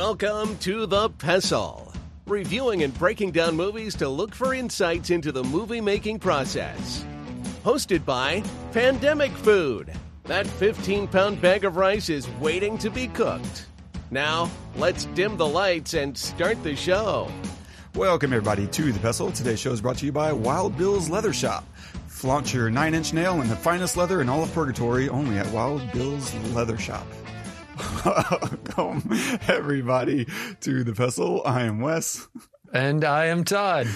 Welcome to The Pestle, reviewing and breaking down movies to look for insights into the movie making process. Hosted by Pandemic Food. That 15 pound bag of rice is waiting to be cooked. Now, let's dim the lights and start the show. Welcome, everybody, to The Pestle. Today's show is brought to you by Wild Bill's Leather Shop. Flaunt your nine inch nail and the finest leather in all of purgatory only at Wild Bill's Leather Shop. Welcome, everybody, to The Pestle. I am Wes. And I am Todd.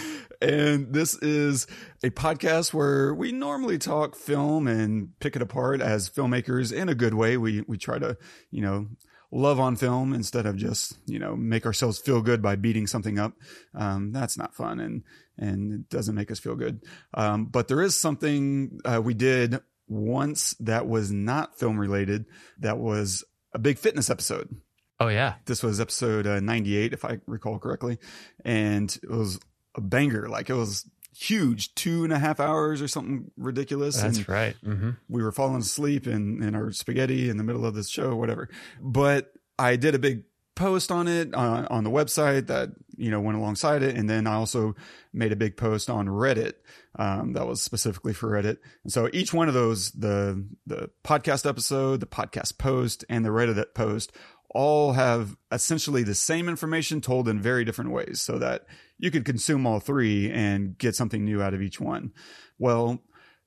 And this is a podcast where we normally talk film and pick it apart as filmmakers in a good way. We, we try to, you know, love on film instead of just, you know, make ourselves feel good by beating something up. Um, that's not fun and, and it doesn't make us feel good. Um, but there is something uh, we did once that was not film related that was a big fitness episode. Oh yeah, This was episode uh, 98, if I recall correctly. And it was a banger. Like it was huge, two and a half hours or something ridiculous. that's and right. hmm we were falling asleep in, in our spaghetti in the middle of this show, whatever. But I did a big post on it uh, on the website that, you know, went alongside it. And then I also made a big post on Reddit um, that was specifically for Reddit. And so each one of those, the, the podcast episode, the podcast post, and the Reddit post all have essentially the same information told in very different ways so that you could consume all three and get something new out of each one. Well,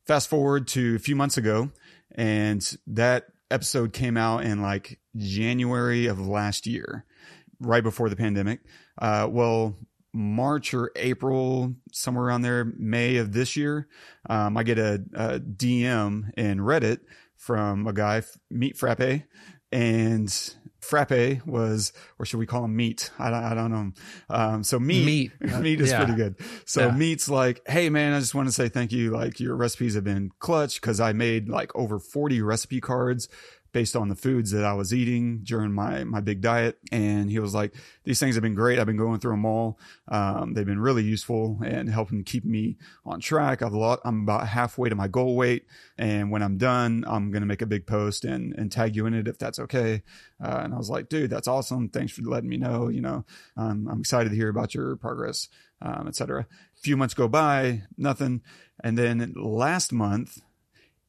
fast forward to a few months ago and that episode came out in like January of last year, right before the pandemic. Uh, well, March or April, somewhere around there, May of this year, um, I get a, a DM in Reddit from a guy, Meat Frappe, and Frappe was, or should we call him Meat? I don't, I don't know. Um, so Meat, Meat. Meat is Yeah. pretty good. So Yeah. Meat's like, hey man, I just want to say thank you. Like your recipes have been clutch because I made like over 40 recipe cards based on the foods that I was eating during my, my big diet. And he was like, these things have been great. I've been going through them all. Um, they've been really useful and helping keep me on track. I've a lot, I'm about halfway to my goal weight. And when I'm done, I'm to make a big post and, and tag you in it if that's okay. Uh, and I was like, dude, that's awesome. Thanks for letting me know. You know, um, I'm excited to hear about your progress, um, et cetera. A few months go by, nothing. And then last month,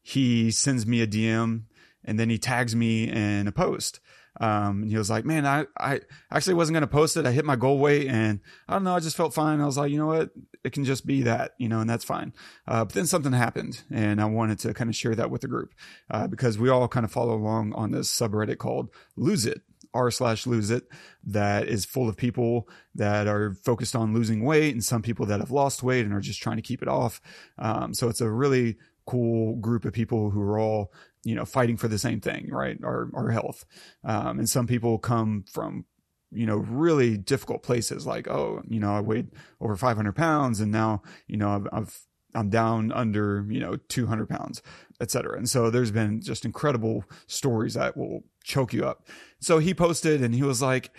he sends me a DM and then he tags me in a post. Um, and he was like, man, I, I actually wasn't going to post it. I hit my goal weight and I don't know. I just felt fine. I was like, you know what? It can just be that, you know, and that's fine. Uh, but then something happened and I wanted to kind of share that with the group, uh, because we all kind of follow along on this subreddit called lose it r slash lose it that is full of people that are focused on losing weight and some people that have lost weight and are just trying to keep it off. Um, so it's a really cool group of people who are all you know fighting for the same thing right? Our our health. Um, and some people come from you know really difficult places like oh you know i weighed over 500 pounds and now you know i've, I've i'm down under you know 200 pounds et cetera. And so there's been just incredible stories that will choke you up. So he posted and he was like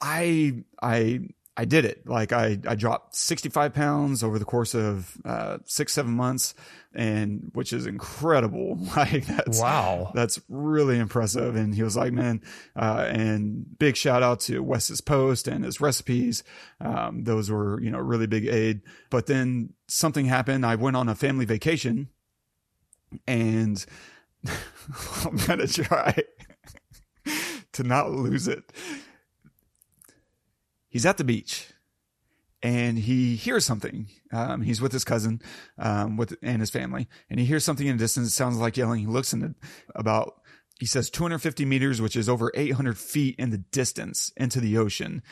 i i I did it. Like I, I dropped 65 pounds over the course of uh, six, seven months, and which is incredible. Like that's Wow. that's really impressive. And he was like, man, uh, and big shout out to Wes's post and his recipes. Um, those were you know really big aid. But then something happened. I went on a family vacation, and I'm gonna try to not lose it he's at the beach and he hears something. Um, he's with his cousin, um, with and his family, and he hears something in the distance. It sounds like yelling. He looks in the, about, he says 250 meters, which is over 800 feet in the distance into the ocean,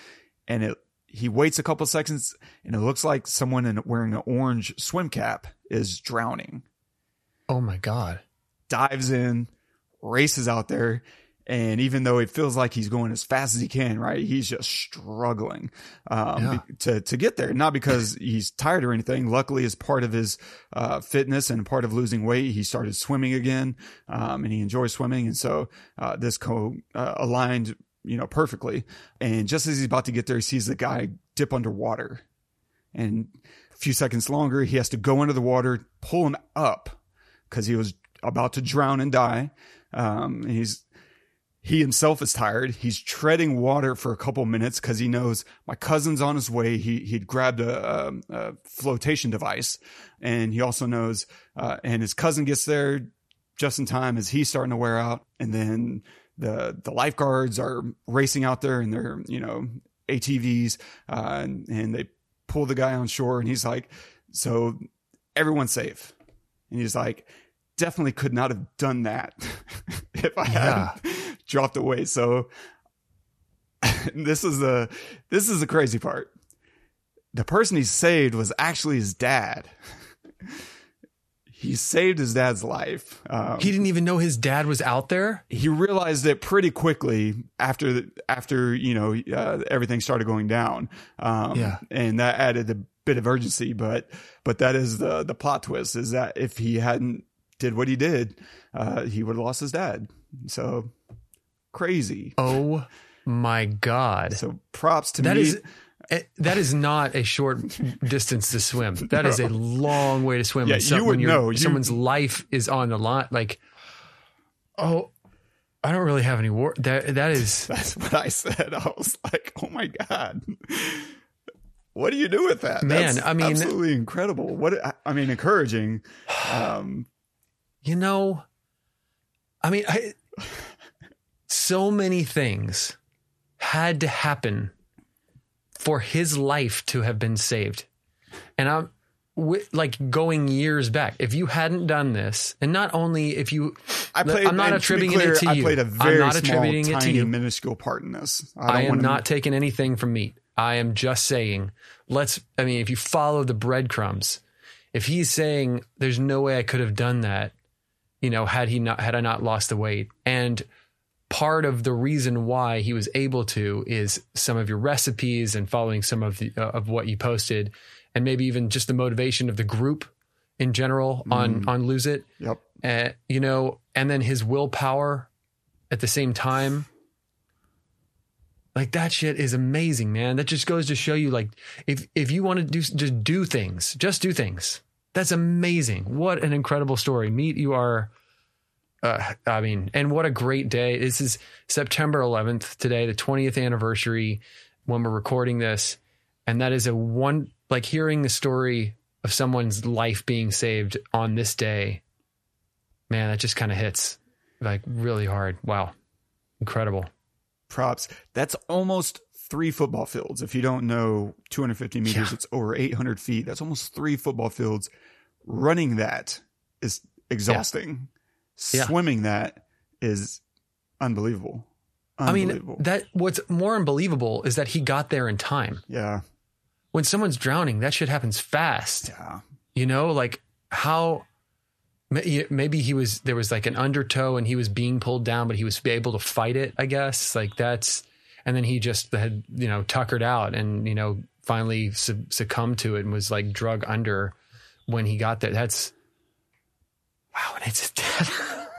and it. He waits a couple seconds, and it looks like someone in, wearing an orange swim cap is drowning. Oh my god. Dives in, races out there, and even though it feels like he's going as fast as he can, right, he's just struggling um, Yeah. to to get there. Not because he's tired or anything. Luckily, as part of his uh, fitness and part of losing weight, he started swimming again, um, and he enjoys swimming. And so uh, this co uh, aligned, you know, perfectly. And just as he's about to get there, he sees the guy dip underwater, and a few seconds longer, he has to go under the water, pull him up because he was about to drown and die. Um, and he's he himself is tired. He's treading water for a couple minutes because he knows my cousin's on his way. He he'd grabbed a, a, a flotation device, and he also knows. Uh, and his cousin gets there just in time as he's starting to wear out, and then the the lifeguards are racing out there in their you know ATVs, uh, and, and they pull the guy on shore, and he's like, "So everyone's safe," and he's like, "Definitely could not have done that if I Yeah. had dropped away." So this is the this is the crazy part. The person he saved was actually his dad. he saved his dad's life. Um, He didn't even know his dad was out there. he realized it pretty quickly after the, after you know uh, everything started going down. Um, Yeah. and that added a bit of urgency. But but that is the the plot twist is that if he hadn't did what he did, uh, he would have lost his dad. So crazy. Oh my god. So props to That me. is eh, that is not a short distance to swim. That is a long way to swim. Yeah, you would know. You- someone's life is on the line. Like, oh, I don't really have any word. That that is That's what I said. I was like, oh my god. What do you do with that? Man, That's I mean- absolutely incredible. What I- I mean, encouraging. Um, you know. I mean, I, so many things had to happen for his life to have been saved, and I'm. wi- Like going years back, if you hadn't done this, and not only if you, I played. I'm not to attributing clear, it to you. I played a I'm very not small, attributing it to tiny, you. minuscule part in this. I, I, am not taking anything from meat. I am just saying, let's, I mean, if you follow the breadcrumbs, if he's saying there's no way I could have done that, you know, had he not, had I not lost the weight. And part of the reason why he was able to is some of your recipes and following some of the, uh, of what you posted and maybe even just the motivation of the group in general on, on lose it Yep. uh, you know, and then his willpower at the same time. Like that shit is amazing, man. That just goes to show you, like, if if you want to do, just do things, just do things. That's amazing. What an incredible story. Meat you are. Uh, I mean, and what a great day. This is September 11th today, the 20th anniversary when we're recording this. And that is a one, like hearing the story of someone's life being saved on this day man, that just kind of hits like really hard. Wow. Incredible. Props. That's almost three football fields. If you don't know 250 meters, Yeah. it's over 800 feet. That's almost three football fields. Running that is exhausting. Yeah. Swimming that is unbelievable. I mean, that what's more unbelievable is that he got there in time. yeah. When someone's drowning, that shit happens fast. Yeah. You know, like how maybe he was there was like an undertow and he was being pulled down, but he was able to fight it, I guess. Like that's and then he just had, you know, tuckered out and, you know, finally succumbed to it and was like drug under when he got there. That's wow, and it's dad.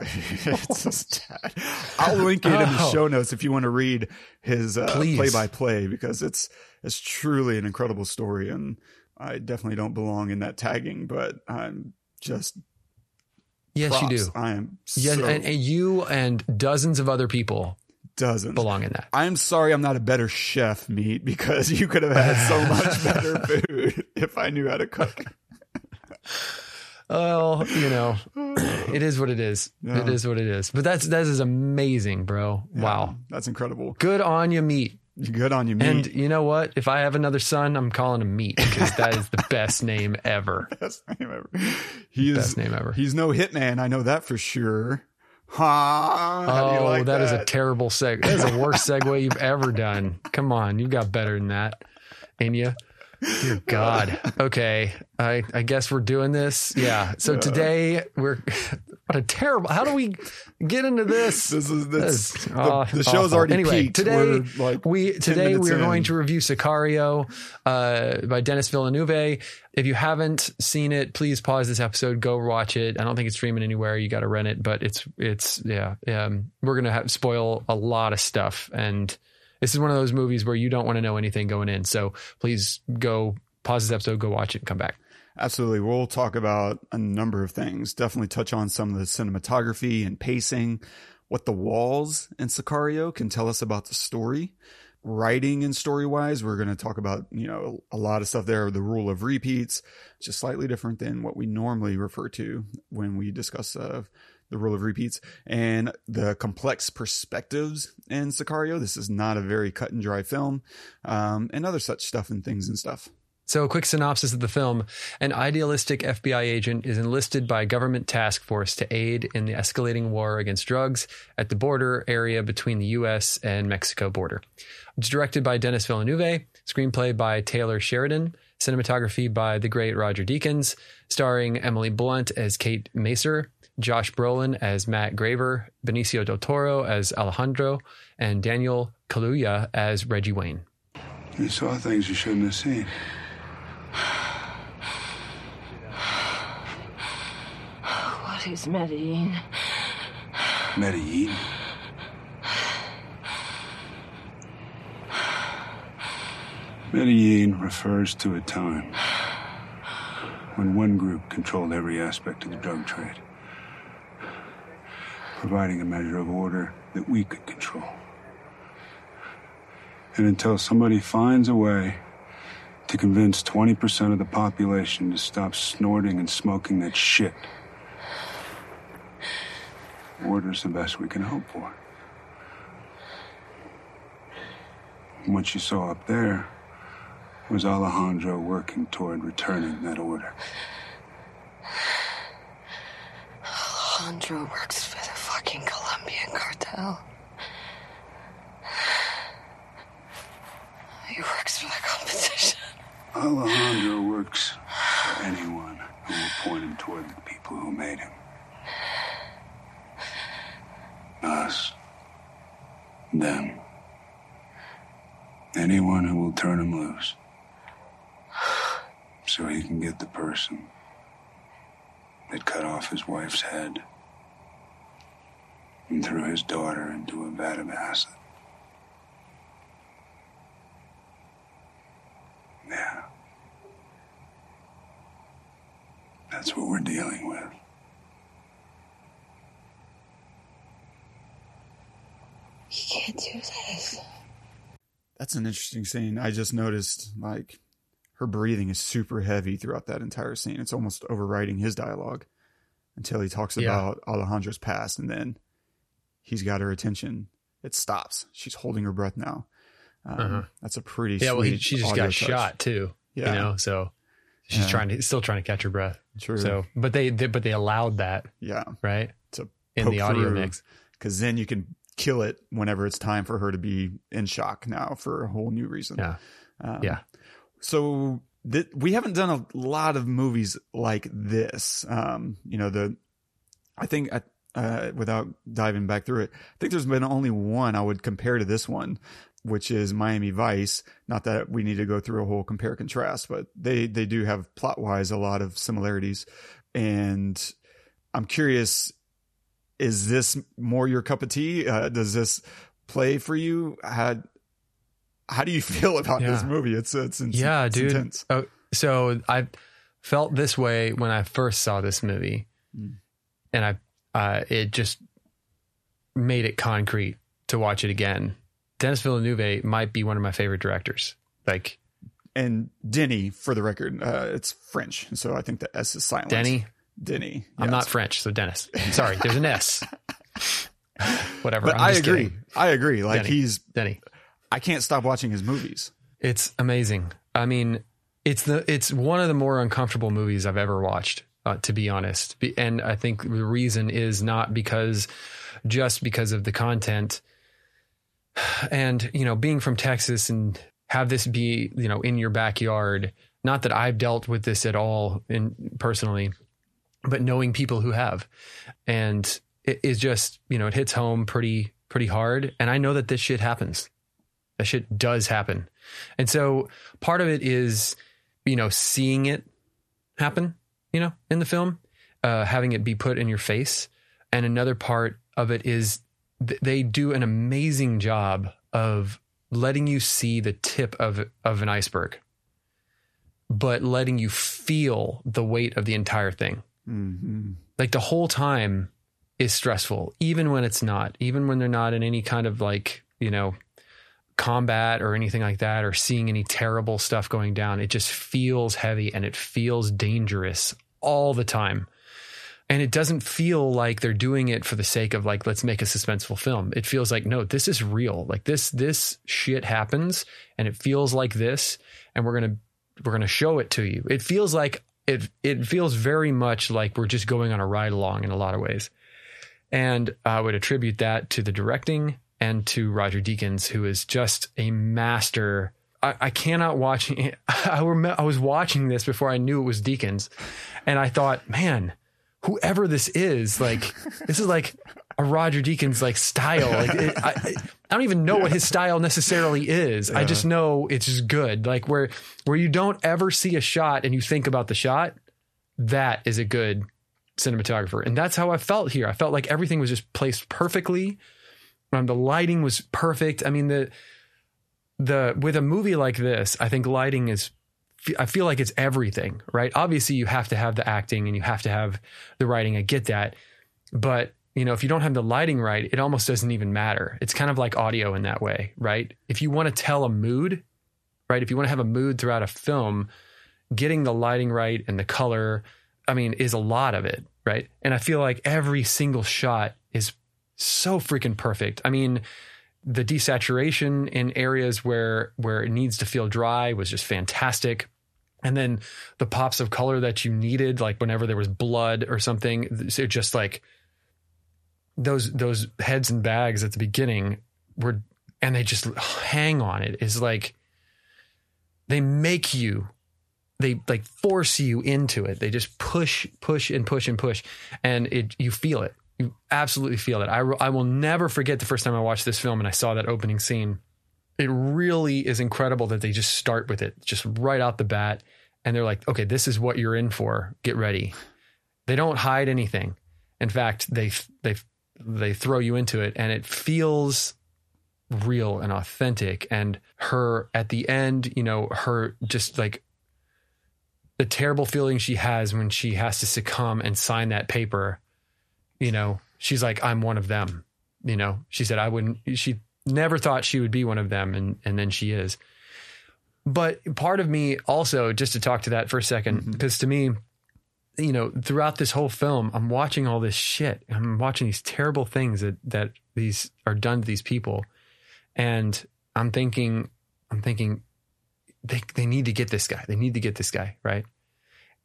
it's just sad. I'll link it in the Oh. show notes if you want to read his uh, play by play because it's it's truly an incredible story and I definitely don't belong in that tagging, but I'm just Yes, you props. do. I am Yeah, so and, and you and dozens of other people dozens. belong in that. I'm sorry I'm not a better chef, meat, because you could have had so much better food if I knew how to cook. Well, you know, it is what it is. Yeah. It is what it is. But that's that is amazing, bro. Wow. That's incredible. Good on you, meat. Good on you, meat. And you know what? If I have another son, I'm calling him Meat because that is the best name ever. Best name ever. He is Best name ever. He's no hitman. I know that for sure. Ha! How do you oh, like that is a terrible seg. That is the worst segue you've ever done. Come on, you've got better than that, ain't you? Dear God. Okay, I I guess we're doing this. Yeah. So today we're what a terrible. How do we get into this? This is this, the, uh, the show's awful. already anyway, peaked. Today, We're, like we today we are in. going to review Sicario uh, by Dennis Villeneuve. If you haven't seen it, please pause this episode, go watch it. I don't think it's streaming anywhere. You got to rent it, but it's it's yeah. Um, we're gonna have, spoil a lot of stuff, and this is one of those movies where you don't want to know anything going in. So please go pause this episode, go watch it, and come back. Absolutely. We'll talk about a number of things. Definitely touch on some of the cinematography and pacing. what the walls in Sicario can tell us about the story. Writing and story wise, we're going to talk about, you know, a lot of stuff there. The rule of repeats, just slightly different than what we normally refer to when we discuss uh, the rule of repeats and the complex perspectives in Sicario. This is not a very cut and dry film, um, and other such stuff and things and stuff. So, a quick synopsis of the film An idealistic FBI agent is enlisted by a government task force to aid in the escalating war against drugs at the border area between the U.S. and Mexico border. It's directed by Denis Villeneuve, screenplay by Taylor Sheridan, cinematography by the great Roger Deakins, starring Emily Blunt as Kate Macer, Josh Brolin as Matt Graver, Benicio del Toro as Alejandro, and Daniel Kaluuya as Reggie Wayne. You saw things you shouldn't have seen. What is Medellin? Medellin. Medellin refers to a time when one group controlled every aspect of the drug trade, providing a measure of order that we could control. And until somebody finds a way to convince 20% of the population to stop snorting and smoking that shit, order's the best we can hope for. And what you saw up there was Alejandro working toward returning that order. Alejandro works Cartel. He works for the competition. Alejandro works for anyone who will point him toward the people who made him. Us. Them. Anyone who will turn him loose. So he can get the person that cut off his wife's head and threw his daughter into a vat of acid. Yeah. That's what we're dealing with. You can't do this. That's an interesting scene. I just noticed like her breathing is super heavy throughout that entire scene. It's almost overriding his dialogue until he talks Yeah. about Alejandro's past and then he's got her attention. It stops. She's holding her breath now. Um, Uh-huh. That's a pretty Yeah, well, he, she just got touch. shot too. Yeah. You know, so she's Yeah. trying to still trying to catch her breath. True. So, but they, they but they allowed that yeah, right to in the audio through, mix. because then you can kill it whenever it's time for her to be in shock now for a whole new reason. Yeah, Um, yeah. so th- we haven't done a lot of movies like this. Um, you know, the I think uh, without diving back through it, I think there's been only one I would compare to this one, which is Miami Vice. Not that we need to go through a whole compare contrast, but they they do have plot wise a lot of similarities, and I'm curious. Is this more your cup of tea? Uh, does this play for you? How, how do you feel about this movie? It's it's, it's yeah, it's dude. intense. Oh, so I felt this way when I first saw this movie, Mm. and I uh, it just made it concrete to watch it again. Dennis Villeneuve might be one of my favorite directors. Like And Denny, for the record, uh, it's French, so I think the S is silent. Denny, Denny. I'm not French, so Dennis. Sorry, there's an S. Whatever. But I agree. kidding. I agree. Like Denny. he's, Denny. I can't stop watching his movies. It's amazing. I mean, it's the it's one of the more uncomfortable movies I've ever watched. Uh, to be honest, and I think the reason is not because just because of the content, and you know, being from Texas and have this be you know in your backyard. Not that I've dealt with this at all in personally, but knowing people who have, and it is just you know it hits home pretty pretty hard. And I know that this shit happens. That shit does happen. And so part of it is, you know, seeing it happen, you know, in the film, uh, having it be put in your face. And another part of it is th- they do an amazing job of letting you see the tip of of an iceberg, but letting you feel the weight of the entire thing. hmm Like the whole time, is stressful, even when it's not, even when they're not in any kind of like, you know, combat or anything like that, or seeing any terrible stuff going down. It just feels heavy and it feels dangerous all the time. And it doesn't feel like they're doing it for the sake of like, let's make a suspenseful film. It feels like, no, this is real. Like this, this shit happens and it feels like this. And we're going to, we're going to show it to you. It feels like it, it feels very much like we're just going on a ride along in a lot of ways. And I would attribute that to the directing and to Roger Deakins, who is just a master. I, I cannot watch. I, rem- I was watching this before I knew it was Deakins, and I thought, man, whoever this is, like this is like a Roger Deakins like style. Like it, I, I don't even know what his style necessarily is. I just know it's just good. Like where where you don't ever see a shot and you think about the shot, that is a good cinematographer. And that's how I felt here. I felt like everything was just placed perfectly. Um, the lighting was perfect. I mean the the with a movie like this, I think lighting is I feel like it's everything, right? Obviously, you have to have the acting and you have to have the writing. I get that. But, you know, if you don't have the lighting right, it almost doesn't even matter. It's kind of like audio in that way, right? If you want to tell a mood, right? If you want to have a mood throughout a film, getting the lighting right and the color, I mean, is a lot of it, right? And I feel like every single shot is so freaking perfect. I mean, the desaturation in areas where where it needs to feel dry was just fantastic. And then the pops of color that you needed like whenever there was blood or something it just like those those heads and bags at the beginning were and they just hang on. It is like they make you they like force you into it. They just push push and push and push and it you feel it absolutely feel it. I, I will never forget the first time I watched this film and I saw that opening scene. It really is incredible that they just start with it just right out the bat. And they're like, okay, this is what you're in for. Get ready. They don't hide anything. In fact, they, they, they throw you into it and it feels real and authentic. And her at the end, you know, her just like the terrible feeling she has when she has to succumb and sign that paper you know, she's like, I'm one of them. You know, she said, I wouldn't, she never thought she would be one of them. And, and then she is. But part of me also, just to talk to that for a second, because mm-hmm. to me, you know, throughout this whole film, I'm watching all this shit. I'm watching these terrible things that, that these are done to these people. And I'm thinking, I'm thinking, they, they need to get this guy. They need to get this guy. Right.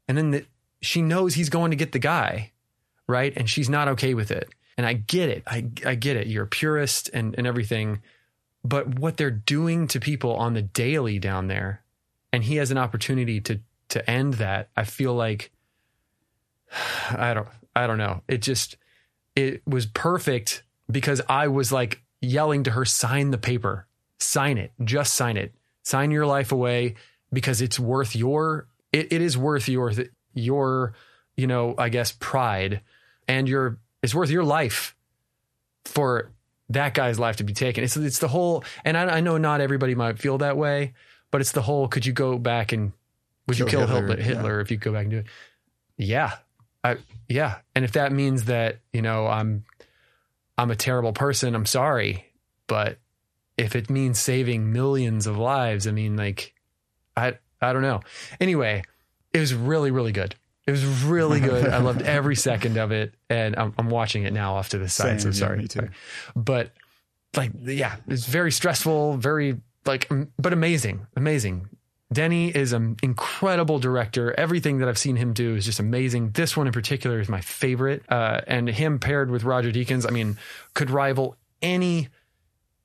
And then the, she knows he's going to get the guy right? And she's not okay with it. And I get it. I, I get it. You're a purist and, and everything. But what they're doing to people on the daily down there, and he has an opportunity to to end that, I feel like I don't I don't know. It just it was perfect because I was like yelling to her, sign the paper. Sign it. Just sign it. Sign your life away because it's worth your it, it is worth your your you know, I guess pride and your it's worth your life for that guy's life to be taken. It's it's the whole, and I, I know not everybody might feel that way, but it's the whole. Could you go back and would kill you kill Hitler, Hitler, Hitler yeah. if you go back and do it? Yeah, I yeah, and if that means that you know I'm I'm a terrible person, I'm sorry, but if it means saving millions of lives, I mean, like, I I don't know. Anyway, it was really really good. It was really good. I loved every second of it, and I'm, I'm watching it now off to the side. Same, so sorry, yeah, me too. But like, yeah, it's very stressful, very like, but amazing, amazing. Denny is an incredible director. Everything that I've seen him do is just amazing. This one in particular is my favorite, uh, and him paired with Roger Deakins, I mean, could rival any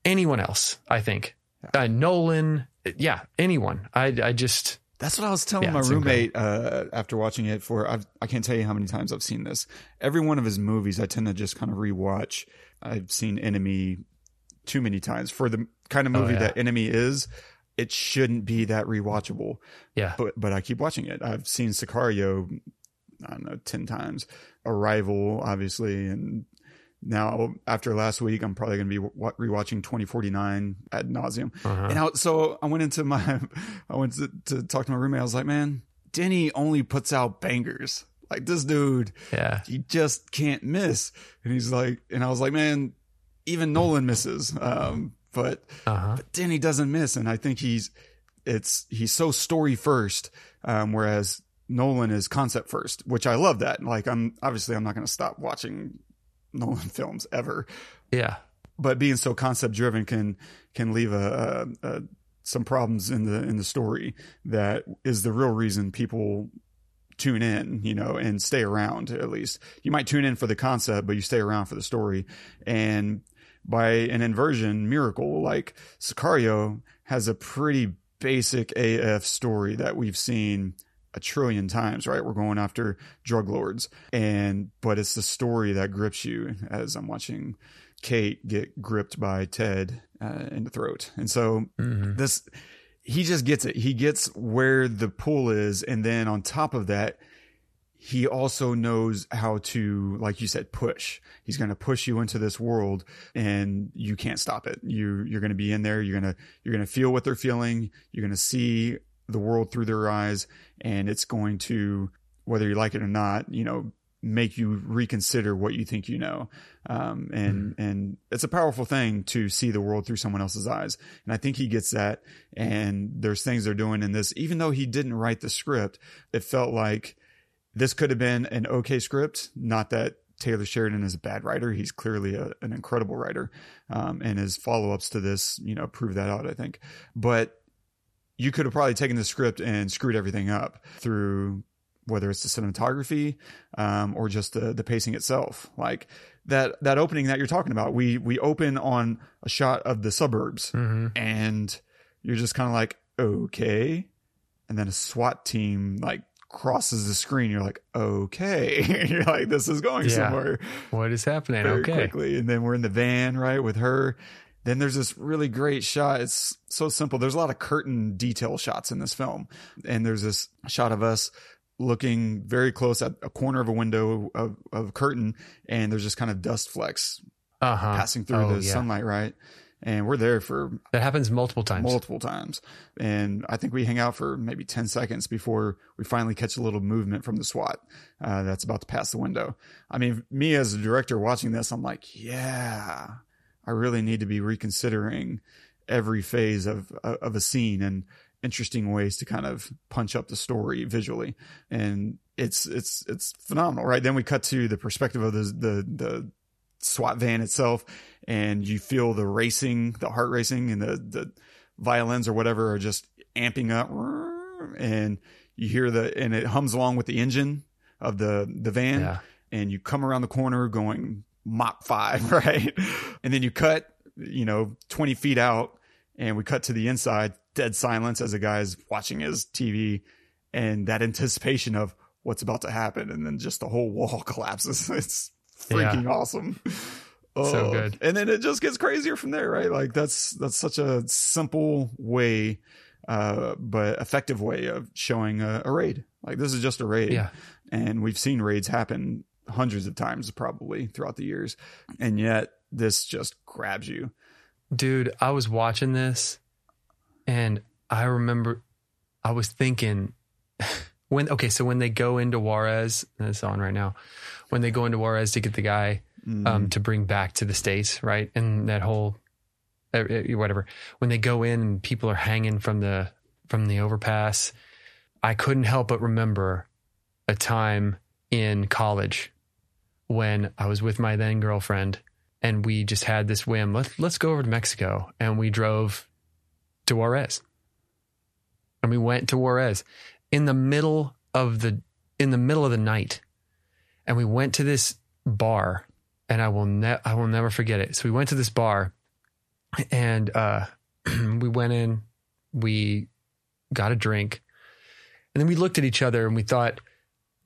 anyone else. I think uh, Nolan, yeah, anyone. I I just that's what I was telling yeah, my roommate uh, after watching it. For I've, I can not tell you how many times I've seen this. Every one of his movies, I tend to just kind of rewatch. I've seen Enemy too many times for the kind of oh, movie oh, yeah. that Enemy is. It shouldn't be that rewatchable. Yeah, but but I keep watching it. I've seen Sicario, I don't know, ten times. Arrival, obviously, and now after last week i'm probably going to be rewatching 2049 ad nauseum uh-huh. and I, so i went into my i went to, to talk to my roommate i was like man denny only puts out bangers Like this dude, Yeah. he just can't miss. And he's like, and I was like, man, even Nolan misses. Um, but Uh huh. but he doesn't miss, and I think he's it's he's so story first, um, whereas Nolan is concept first, which I love that. Like I'm obviously I'm not going to stop watching Nolan films ever, Yeah. but being so concept driven can can leave a, a, a some problems in the in the story that is the real reason people tune in, you know, and stay around at least. You might tune in for the concept, but you stay around for the story. And by an inversion miracle, like Sicario has a pretty basic AF story that we've seen a trillion times, right? We're going after drug lords and but it's the story that grips you as I'm watching Kate get gripped by Ted uh, in the throat. And so Mhm. this he just gets it. He gets where the pull is and then on top of that he also knows how to like you said push. He's going to push you into this world and you can't stop it. You you're going to be in there, you're going to you're going to feel what they're feeling, you're going to see the world through their eyes and it's going to whether you like it or not, you know, make you reconsider what you think you know. Um, and, and it's a powerful thing to see the world through someone else's eyes. And I think he gets that. And there's things they're doing in this, even though he didn't write the script, it felt like this could have been an okay script. Not that Taylor Sheridan is a bad writer. He's clearly a, an incredible writer. Um, and his follow ups to this, you know, prove that out, I think. But you could have probably taken the script and screwed everything up through whether it's the cinematography um, or just the the pacing itself. Like that that opening that you're talking about, we we open on a shot of the suburbs, Mhm. and you're just kind of like, okay, and then a SWAT team like crosses the screen. You're like, okay, you're like, this is going Yeah. somewhere What is happening? very okay. quickly. And then we're in the van, right, with her. Then there's this really great shot. It's so simple. There's a lot of curtain detail shots in this film. And there's this shot of us looking very close at a corner of a window of, of curtain. And there's just kind of dust flecks Uh huh. passing through Oh, the yeah. sunlight, right? And we're there for That happens multiple times. multiple times. And I think we hang out for maybe 10 seconds before we finally catch a little movement from the SWAT uh, that's about to pass the window. I mean, me as a director watching this, I'm like, yeah, I really need to be reconsidering every phase of, of a scene and interesting ways to kind of punch up the story visually. And it's, it's, it's phenomenal, right? Then we cut to the perspective of the, the, the SWAT van itself and you feel the racing, the heart racing and the, the violins or whatever are just amping up and you hear the, and it hums along with the engine of the, the van Yeah. and you come around the corner going mop five, right? And then you cut, you know, 20 feet out and we cut to the inside, dead silence as a guy's watching his TV and that anticipation of what's about to happen. And then just the whole wall collapses. It's freaking awesome. So Oh, good. And then it just gets crazier from there, right? Like that's, that's such a simple way, uh, but effective way of showing a, a raid. Like this is just a raid. Yeah. And we've seen raids happen hundreds of times probably throughout the years. And yet this just grabs you. Dude, I was watching this and I remember I was thinking when okay, so when they go into Juarez, and it's on right now, when they go into Juarez to get the guy Mm. um, to bring back to the states, right? And that whole uh, uh, whatever. When they go in and people are hanging from the from the overpass, I couldn't help but remember a time in college when I was with my then girlfriend and we just had this whim. Let's let's go over to Mexico, and we drove to Juarez, and we went to Juarez in the middle of the in the middle of the night, and we went to this bar, and I will ne- I will never forget it. So we went to this bar, and uh, we went in, we got a drink, and then we looked at each other and we thought,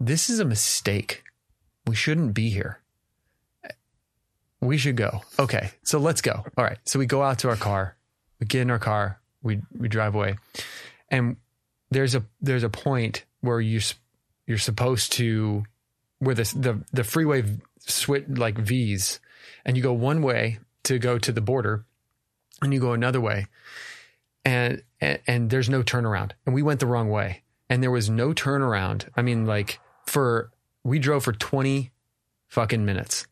this is a mistake. We shouldn't be here. We should go. Okay, so let's go. All right. So we go out to our car. We get in our car. We we drive away, and there's a there's a point where you you're supposed to where the the the freeway switch like V's, and you go one way to go to the border, and you go another way, and and, and there's no turnaround. And we went the wrong way, and there was no turnaround. I mean, like for We drove for 20 fucking minutes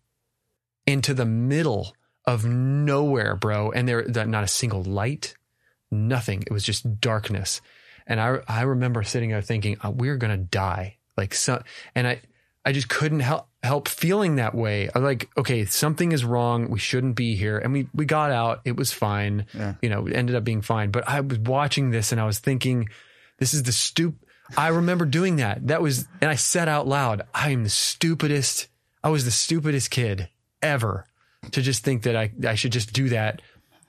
into the middle of nowhere, bro. And there, not a single light, nothing. It was just darkness. And I, I remember sitting there thinking, oh, we're going to die. Like, so, and I, I just couldn't help, help feeling that way. I was like, okay, something is wrong. We shouldn't be here. And we, we got out. It was fine. Yeah. You know, it ended up being fine. But I was watching this and I was thinking, this is the stup. I remember doing that. That was, and I said out loud, I am the stupidest. I was the stupidest kid ever to just think that I, I should just do that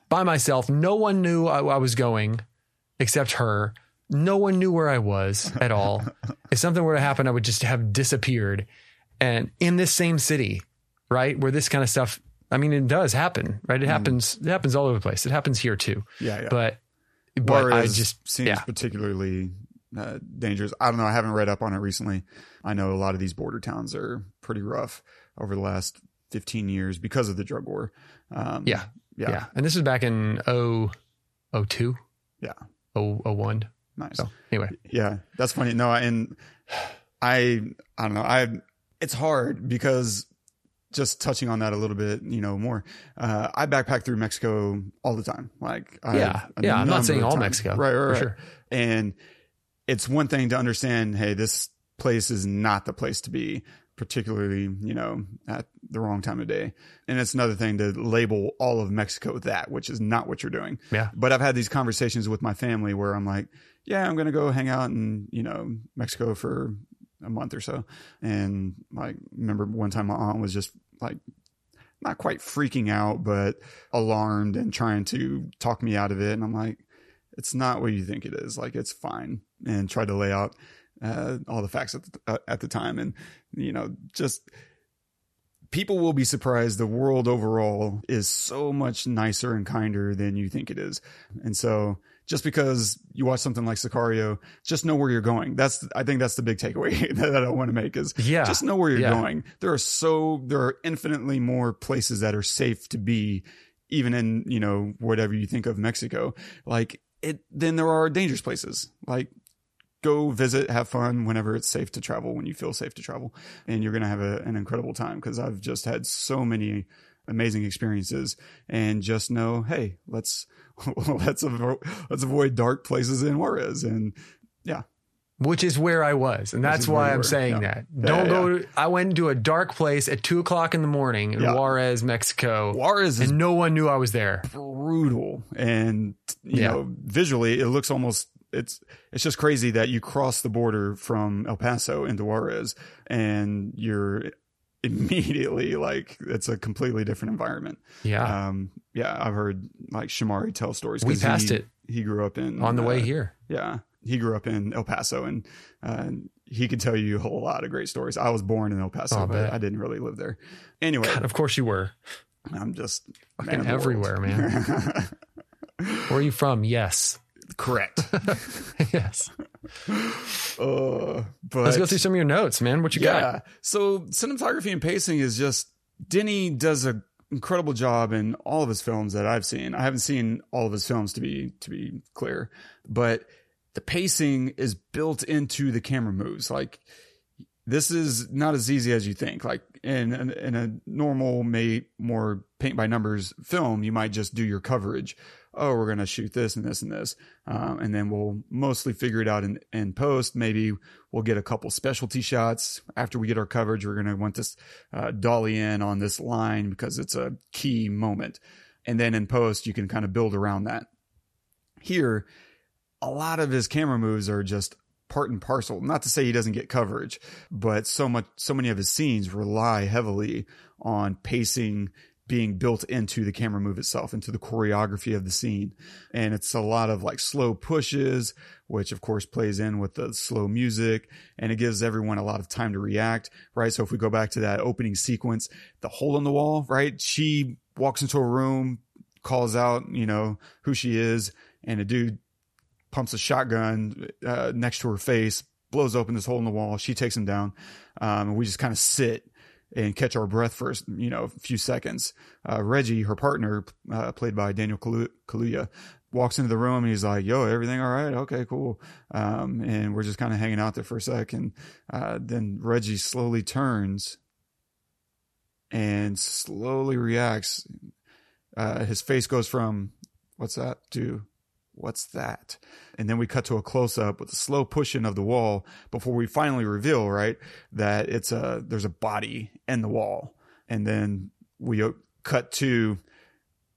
by myself. No one knew I, I was going except her. No one knew where I was at all. if something were to happen, I would just have disappeared. And in this same city, right, where this kind of stuff, I mean, it does happen, right? It mm-hmm. happens. It happens all over the place. It happens here too. Yeah, yeah. But, but I just, seems yeah, particularly uh, dangerous. I don't know. I haven't read up on it recently. I know a lot of these border towns are pretty rough over the last 15 years because of the drug war. Um, Yeah. yeah, yeah. And this is back in 0, 02, yeah. 0, 01. Nice. So anyway, Yeah, that's funny. No, and I, I don't know. I, it's hard because just touching on that a little bit, you know, more. Uh, I backpack through Mexico all the time. Like, Yeah. a Yeah, I'm not saying all times. Mexico, right? Right, for right. sure. And it's one thing to understand, hey, this place is not the place to be, particularly, you know, at the wrong time of day. And it's another thing to label all of Mexico that, which is not what you're doing. Yeah. But I've had these conversations with my family where I'm like, yeah, I'm going to go hang out in, you know, Mexico for a month or so. And like, remember one time my aunt was just like, not quite freaking out, but alarmed and trying to talk me out of it. And I'm like, it's not what you think it is. Like, it's fine. And tried to lay out uh, all the facts at the, uh, at the time. And, you know, just people will be surprised. The world overall is so much nicer and kinder than you think it is. And so just because you watch something like Sicario, just know where you're going. That's, I think that's the big takeaway that I want to make is Yeah. just know where you're Yeah. going. There are so, there are infinitely more places that are safe to be, even in, you know, whatever you think of Mexico. Like it, then there are dangerous places. Like go visit, have fun whenever it's safe to travel, when you feel safe to travel. And you're going to have a, an incredible time because I've just had so many amazing experiences and just know, hey, let's, let's, avo- let's avoid dark places in Juarez. And yeah, which is where I was. And that's why I'm were. saying Yeah. that. Don't yeah. go to, I went into a dark place at two o'clock in the morning in. Juarez, Mexico. Juarez is and no one knew I was there. brutal and you know visually it looks almost it's it's just crazy that you cross the border from El Paso into Juarez and you're immediately like it's a completely different environment. Yeah. Um yeah, I've heard like Shamari tell stories. We passed he, it. He grew up in on the way uh, here. Yeah. He grew up in El Paso and uh, he could tell you a whole lot of great stories. I was born in El Paso, Oh, but. I didn't really live there. Anyway, God, of course you were. I'm just Fucking man everywhere, world. Where are you from? Yes. Correct. yes. Uh, but Let's go through some of your notes, man. What you yeah. got? So cinematography and pacing is just Denny does an incredible job in all of his films that I've seen. I haven't seen all of his films to be to be clear, but the pacing is built into the camera moves. Like this is not as easy as you think. Like in in, in a normal, may more paint by numbers film, you might just do your coverage. Oh, we're gonna shoot this and this and this, um, and then we'll mostly figure it out in in post. Maybe we'll get a couple specialty shots after we get our coverage. We're gonna want this uh, dolly in on this line because it's a key moment, and then in post you can kind of build around that. Here, a lot of his camera moves are just part and parcel. Not to say he doesn't get coverage, but so much, so many of his scenes rely heavily on pacing being built into the camera move itself, into the choreography of the scene. And it's a lot of like slow pushes, which of course plays in with the slow music and it gives everyone a lot of time to react, right? So if we go back to that opening sequence, the hole in the wall, right? She walks into a room, calls out, you know, who she is, and a dude pumps a shotgun uh, next to her face, blows open this hole in the wall. She takes him down. Um, and we just kind of sit and catch our breath for you know a few seconds. Uh, Reggie, her partner, uh, played by Daniel Kalu- Kaluuya, walks into the room and he's like, "Yo, everything all right? Okay, cool." Um, and we're just kind of hanging out there for a second. Uh, then Reggie slowly turns and slowly reacts. Uh, his face goes from "What's that?" to "What's that?" And then we cut to a close up with a slow pushing of the wall before we finally reveal, right, that it's a there's a body in the wall, and then we uh, cut to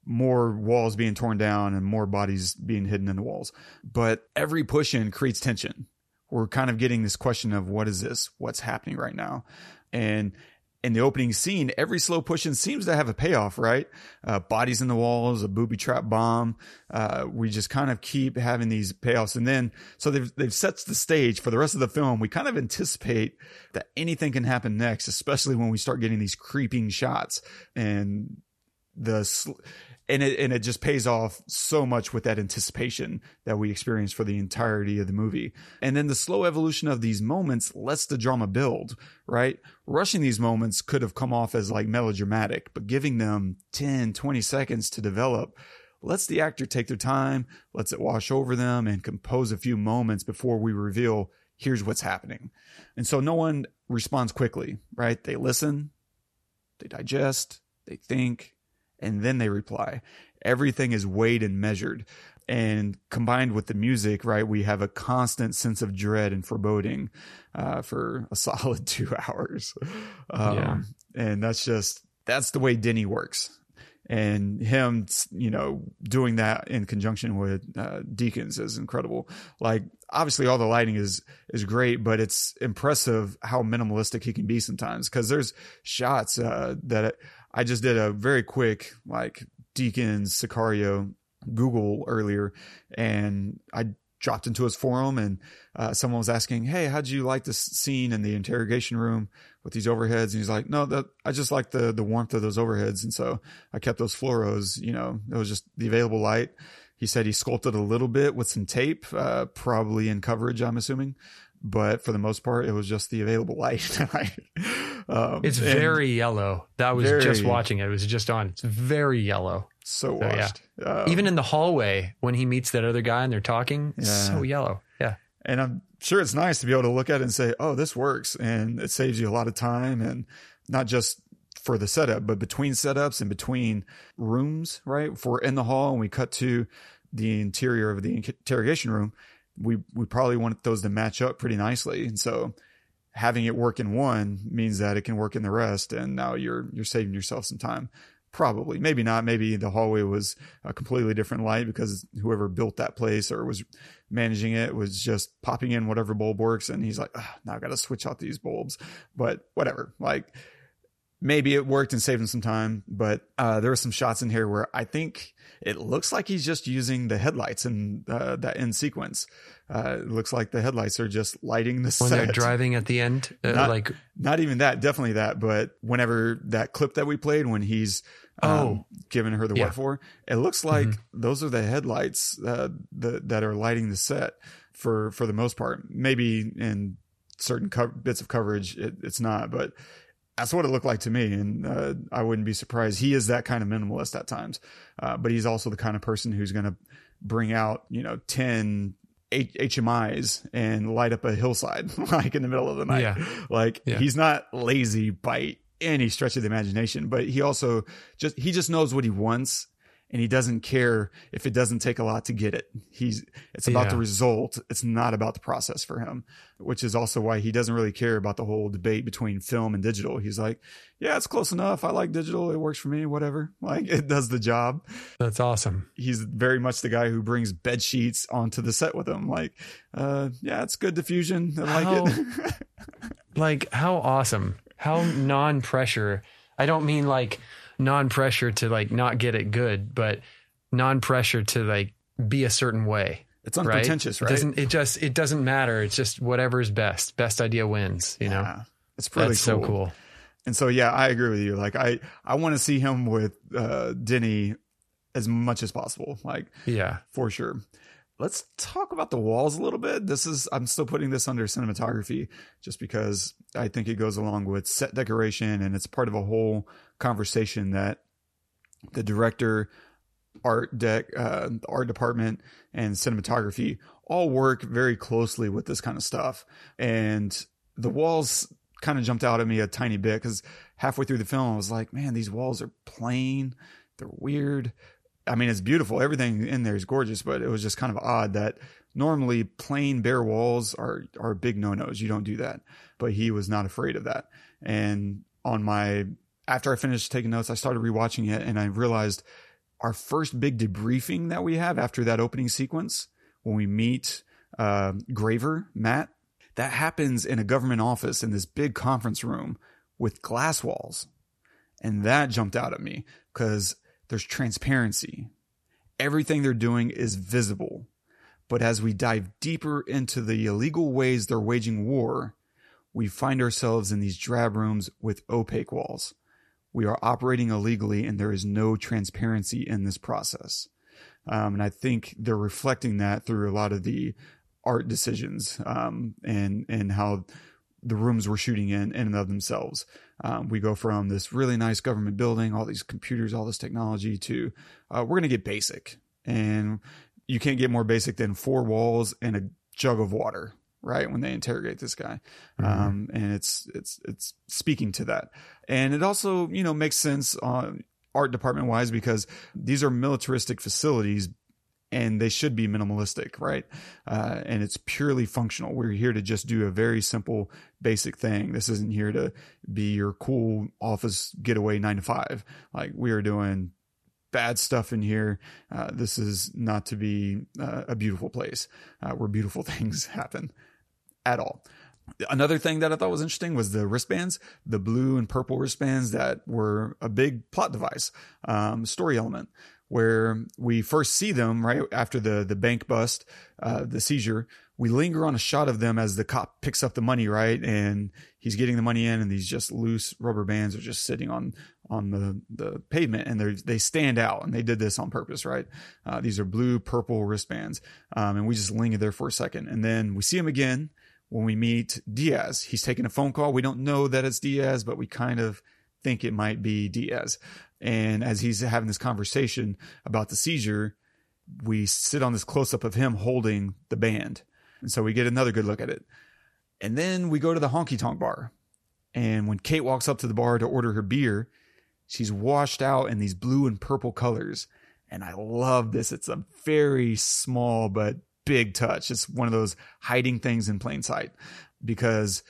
more walls being torn down and more bodies being hidden in the walls. But every push in creates tension. We're kind of getting this question of what is this? What's happening right now? And in the opening scene, every slow push in seems to have a payoff, right? Uh, bodies in the walls, a booby trap bomb. Uh, we just kind of keep having these payoffs. And then, so they've, they've set the stage for the rest of the film. We kind of anticipate that anything can happen next, especially when we start getting these creeping shots and the, sl- and it and it just pays off so much with that anticipation that we experience for the entirety of the movie. And then the slow evolution of these moments lets the drama build, right? Rushing these moments could have come off as like melodramatic, but giving them 10, 20 seconds to develop lets the actor take their time, lets it wash over them and compose a few moments before we reveal here's what's happening. And so no one responds quickly, right? They listen, they digest, they think, and then they reply. Everything is weighed and measured. And combined with the music, right, we have a constant sense of dread and foreboding uh, for a solid two hours. Um, Yeah. And that's just, that's the way Denny works. And him, you know, doing that in conjunction with uh, Deakins is incredible. Like, obviously, all the lighting is is great, but it's impressive how minimalistic he can be sometimes. Because there's shots uh, that I just did a very quick like Deakins Sicario Google earlier, and I dropped into his forum, and uh, someone was asking, "Hey, how'd you like this scene in the interrogation room with these overheads?" And he's like, "No, that I just like the the warmth of those overheads, and so I kept those fluoros. You know, it was just the available light." He said he sculpted a little bit with some tape, uh, probably in coverage, I'm assuming, but for the most part, it was just the available light. um, It's very yellow. That was just watching it. It was just on. It's very yellow. so yeah. washed. Um, Even in the hallway when he meets that other guy and they're talking, Yeah. so yellow. Yeah. and I'm sure it's nice to be able to look at it and say, "Oh, this works," and it saves you a lot of time, and not just for the setup, but between setups and between rooms. Right, if we're in the hall and we cut to the interior of the interrogation room, we we probably want those to match up pretty nicely, and so having it work in one means that it can work in the rest, and now you're you're saving yourself some time. Probably, maybe not. Maybe the hallway was a completely different light because whoever built that place or was managing it was just popping in whatever bulb works, and he's like, "Ah, now I got to switch out these bulbs. But whatever, like maybe it worked and saved him some time. But uh, there are some shots in here where I think it looks like he's just using the headlights in uh, that end sequence. Uh, it looks like the headlights are just lighting the set. When set they're driving at the end, uh, Not- like, not even that, definitely that. But whenever that clip that we played, when he's um, Oh. giving her the Yeah. what for, it looks like Mhm. those are the headlights uh, the, that are lighting the set for for the most part. Maybe in certain co- bits of coverage, it, it's not, but that's what it looked like to me. And uh, I wouldn't be surprised. He is that kind of minimalist at times, uh, but he's also the kind of person who's going to bring out you know ten. H- HMIs and light up a hillside like in the middle of the night. Yeah. Like Yeah. he's not lazy by any stretch of the imagination, but he also just he just knows what he wants and he doesn't care if it doesn't take a lot to get it. He's it's about Yeah. the result. It's not about the process for him, which is also why he doesn't really care about the whole debate between film and digital. He's like, yeah, it's close enough. I like digital. It works for me, whatever. Like it does the job that's awesome. he's very much the guy who brings bed sheets onto the set with him. Like, uh, yeah, it's good diffusion. I like it. Like, how awesome. How non pressure. I don't mean like non pressure to like not get it good, but non pressure to like be a certain way. it's Right? unpretentious, It right? doesn't, it just, it doesn't matter. It's just whatever's best. Best idea wins, you know? It's really That's so cool. And so, yeah, I agree with you. Like, I, I want to see him with, uh, Denny as much as possible. Like, Yeah. for sure. let's talk about the walls a little bit. This is I'm still putting this under cinematography just because I think it goes along with set decoration and it's part of a whole conversation that the director, art deck, uh, art department, and cinematography all work very closely with this kind of stuff. And the walls kind of jumped out at me a tiny bit because halfway through the film, I was like, man, these walls are plain, they're weird. I mean, it's beautiful. Everything in there is gorgeous, but it was just kind of odd that normally plain bare walls are are big no nos. You don't do that, but he was not afraid of that. And on my after I finished taking notes, I started rewatching it, and I realized our first big debriefing that we have after that opening sequence when we meet uh, Graver Matt that happens in a government office in this big conference room with glass walls. And that jumped out at me because there's transparency. Everything they're doing is visible. But as we dive deeper into the illegal ways they're waging war, we find ourselves in these drab rooms with opaque walls. We are operating illegally and there is no transparency in this process. Um, and I think they're reflecting that through a lot of the art decisions um, and and how the rooms we're shooting in in and of themselves. Um, we go from this really nice government building, all these computers, all this technology, to uh, we're going to get basic, and you can't get more basic than four walls and a jug of water. Right when they interrogate this guy, mm-hmm. um, and it's it's it's speaking to that, and it also you know makes sense on art department wise because these are militaristic facilities and they should be minimalistic, right? Uh, and it's purely functional. We're here to just do a very simple, basic thing. This isn't here to be your cool office getaway nine to five. Like we are doing bad stuff in here. Uh, this is not to be uh, a beautiful place uh, where beautiful things happen at all. Another thing that I thought was interesting was the wristbands, the blue and purple wristbands that were a big plot device, um, story element where we first see them right after the the bank bust, uh, the seizure. We linger on a shot of them as the cop picks up the money, right, and he's getting the money in, and these just loose rubber bands are just sitting on on the the pavement, and they they stand out, and they did this on purpose, right? Uh, these are blue purple wristbands, um, and we just linger there for a second, and then we see them again when we meet Diaz. He's taking a phone call. We don't know that it's Diaz, but we kind of think it might be Diaz. And as he's having this conversation about the seizure, we sit on this close up of him holding the band. And so we get another good look at it. And then we go to the honky tonk bar. And when Kate walks up to the bar to order her beer, she's washed out in these blue and purple colors. And I love this. It's a very small but big touch. It's one of those hiding things in plain sight because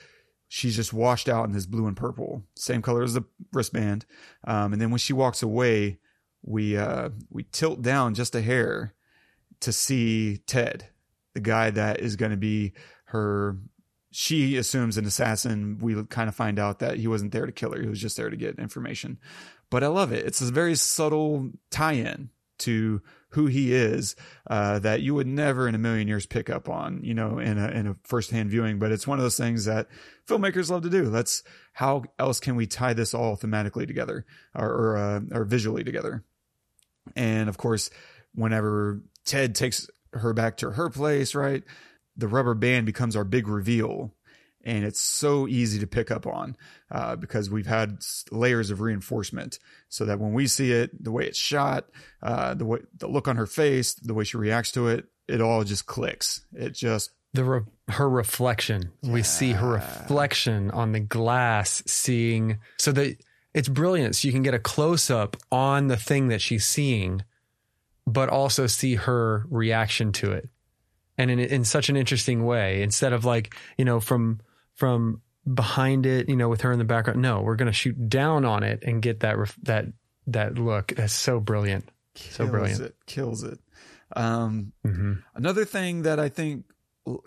she's just washed out in this blue and purple, same color as the wristband. Um, and then when she walks away, we uh, we tilt down just a hair to see Ted, the guy that is going to be her. She assumes an assassin. We kind of find out that he wasn't there to kill her; he was just there to get information. But I love it. It's a very subtle tie-in to who he is uh, that you would never in a million years pick up on, you know, in a in a firsthand viewing. But it's one of those things that filmmakers love to do. Let's how else can we tie this all thematically together or or, uh, or visually together? And of course, whenever Ted takes her back to her place, right, the rubber band becomes our big reveal and it's so easy to pick up on uh, because we've had layers of reinforcement so that when we see it the way it's shot uh, the way the look on her face the way she reacts to it it all just clicks. It just the re- her reflection. Yeah. we see her reflection on the glass seeing so that it's brilliant. So you can get a close up on the thing that she's seeing but also see her reaction to it. And in, in such an interesting way. Instead of like you know from from behind it, you know, with her in the background. No, we're going to shoot down on it and get that ref- that that look. That's so brilliant. Kills so brilliant. It kills it. Um, mm-hmm. Another thing that I think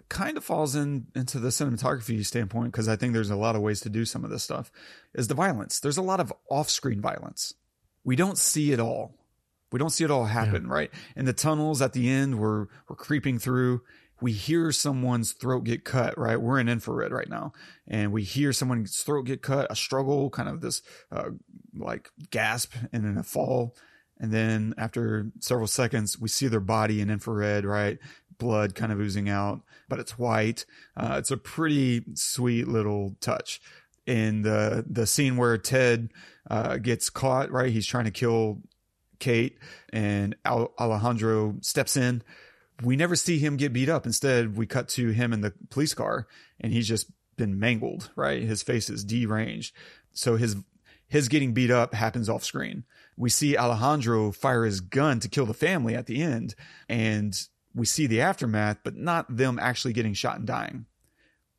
kind of falls in into the cinematography standpoint because I think there's a lot of ways to do some of this stuff is the violence. There's a lot of off-screen violence. We don't see it all. We don't see it all happen, yeah. right? In the tunnels at the end, we're we're creeping through we hear someone's throat get cut, right? We're in infrared right now, and we hear someone's throat get cut, a struggle, kind of this uh, like gasp, and then a fall. And then after several seconds, we see their body in infrared, right? blood kind of oozing out, but it's white. Uh, it's a pretty sweet little touch. In the the scene where Ted uh, gets caught, right? He's trying to kill Kate, and Al- Alejandro steps in. We never see him get beat up. Instead, we cut to him in the police car, and he's just been mangled. Right, his face is deranged. So his his getting beat up happens off screen. We see Alejandro fire his gun to kill the family at the end, and we see the aftermath, but not them actually getting shot and dying.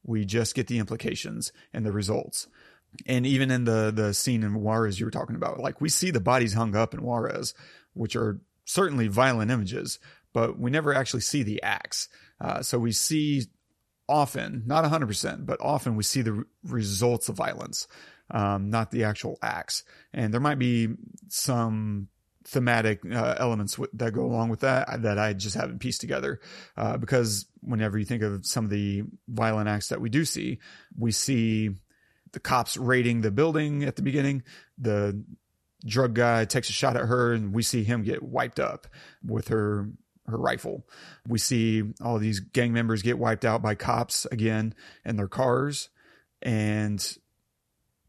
We just get the implications and the results. And even in the the scene in Juarez you were talking about, like we see the bodies hung up in Juarez, which are certainly violent images, but we never actually see the acts. Uh, so we see often, not 100%, but often we see the re- results of violence, um, not the actual acts. And there might be some thematic uh, elements w- that go along with that that I just haven't pieced together. Uh, because whenever you think of some of the violent acts that we do see, we see the cops raiding the building at the beginning. The drug guy takes a shot at her, and we see him get wiped up with her her rifle. We see all these gang members get wiped out by cops again in their cars, and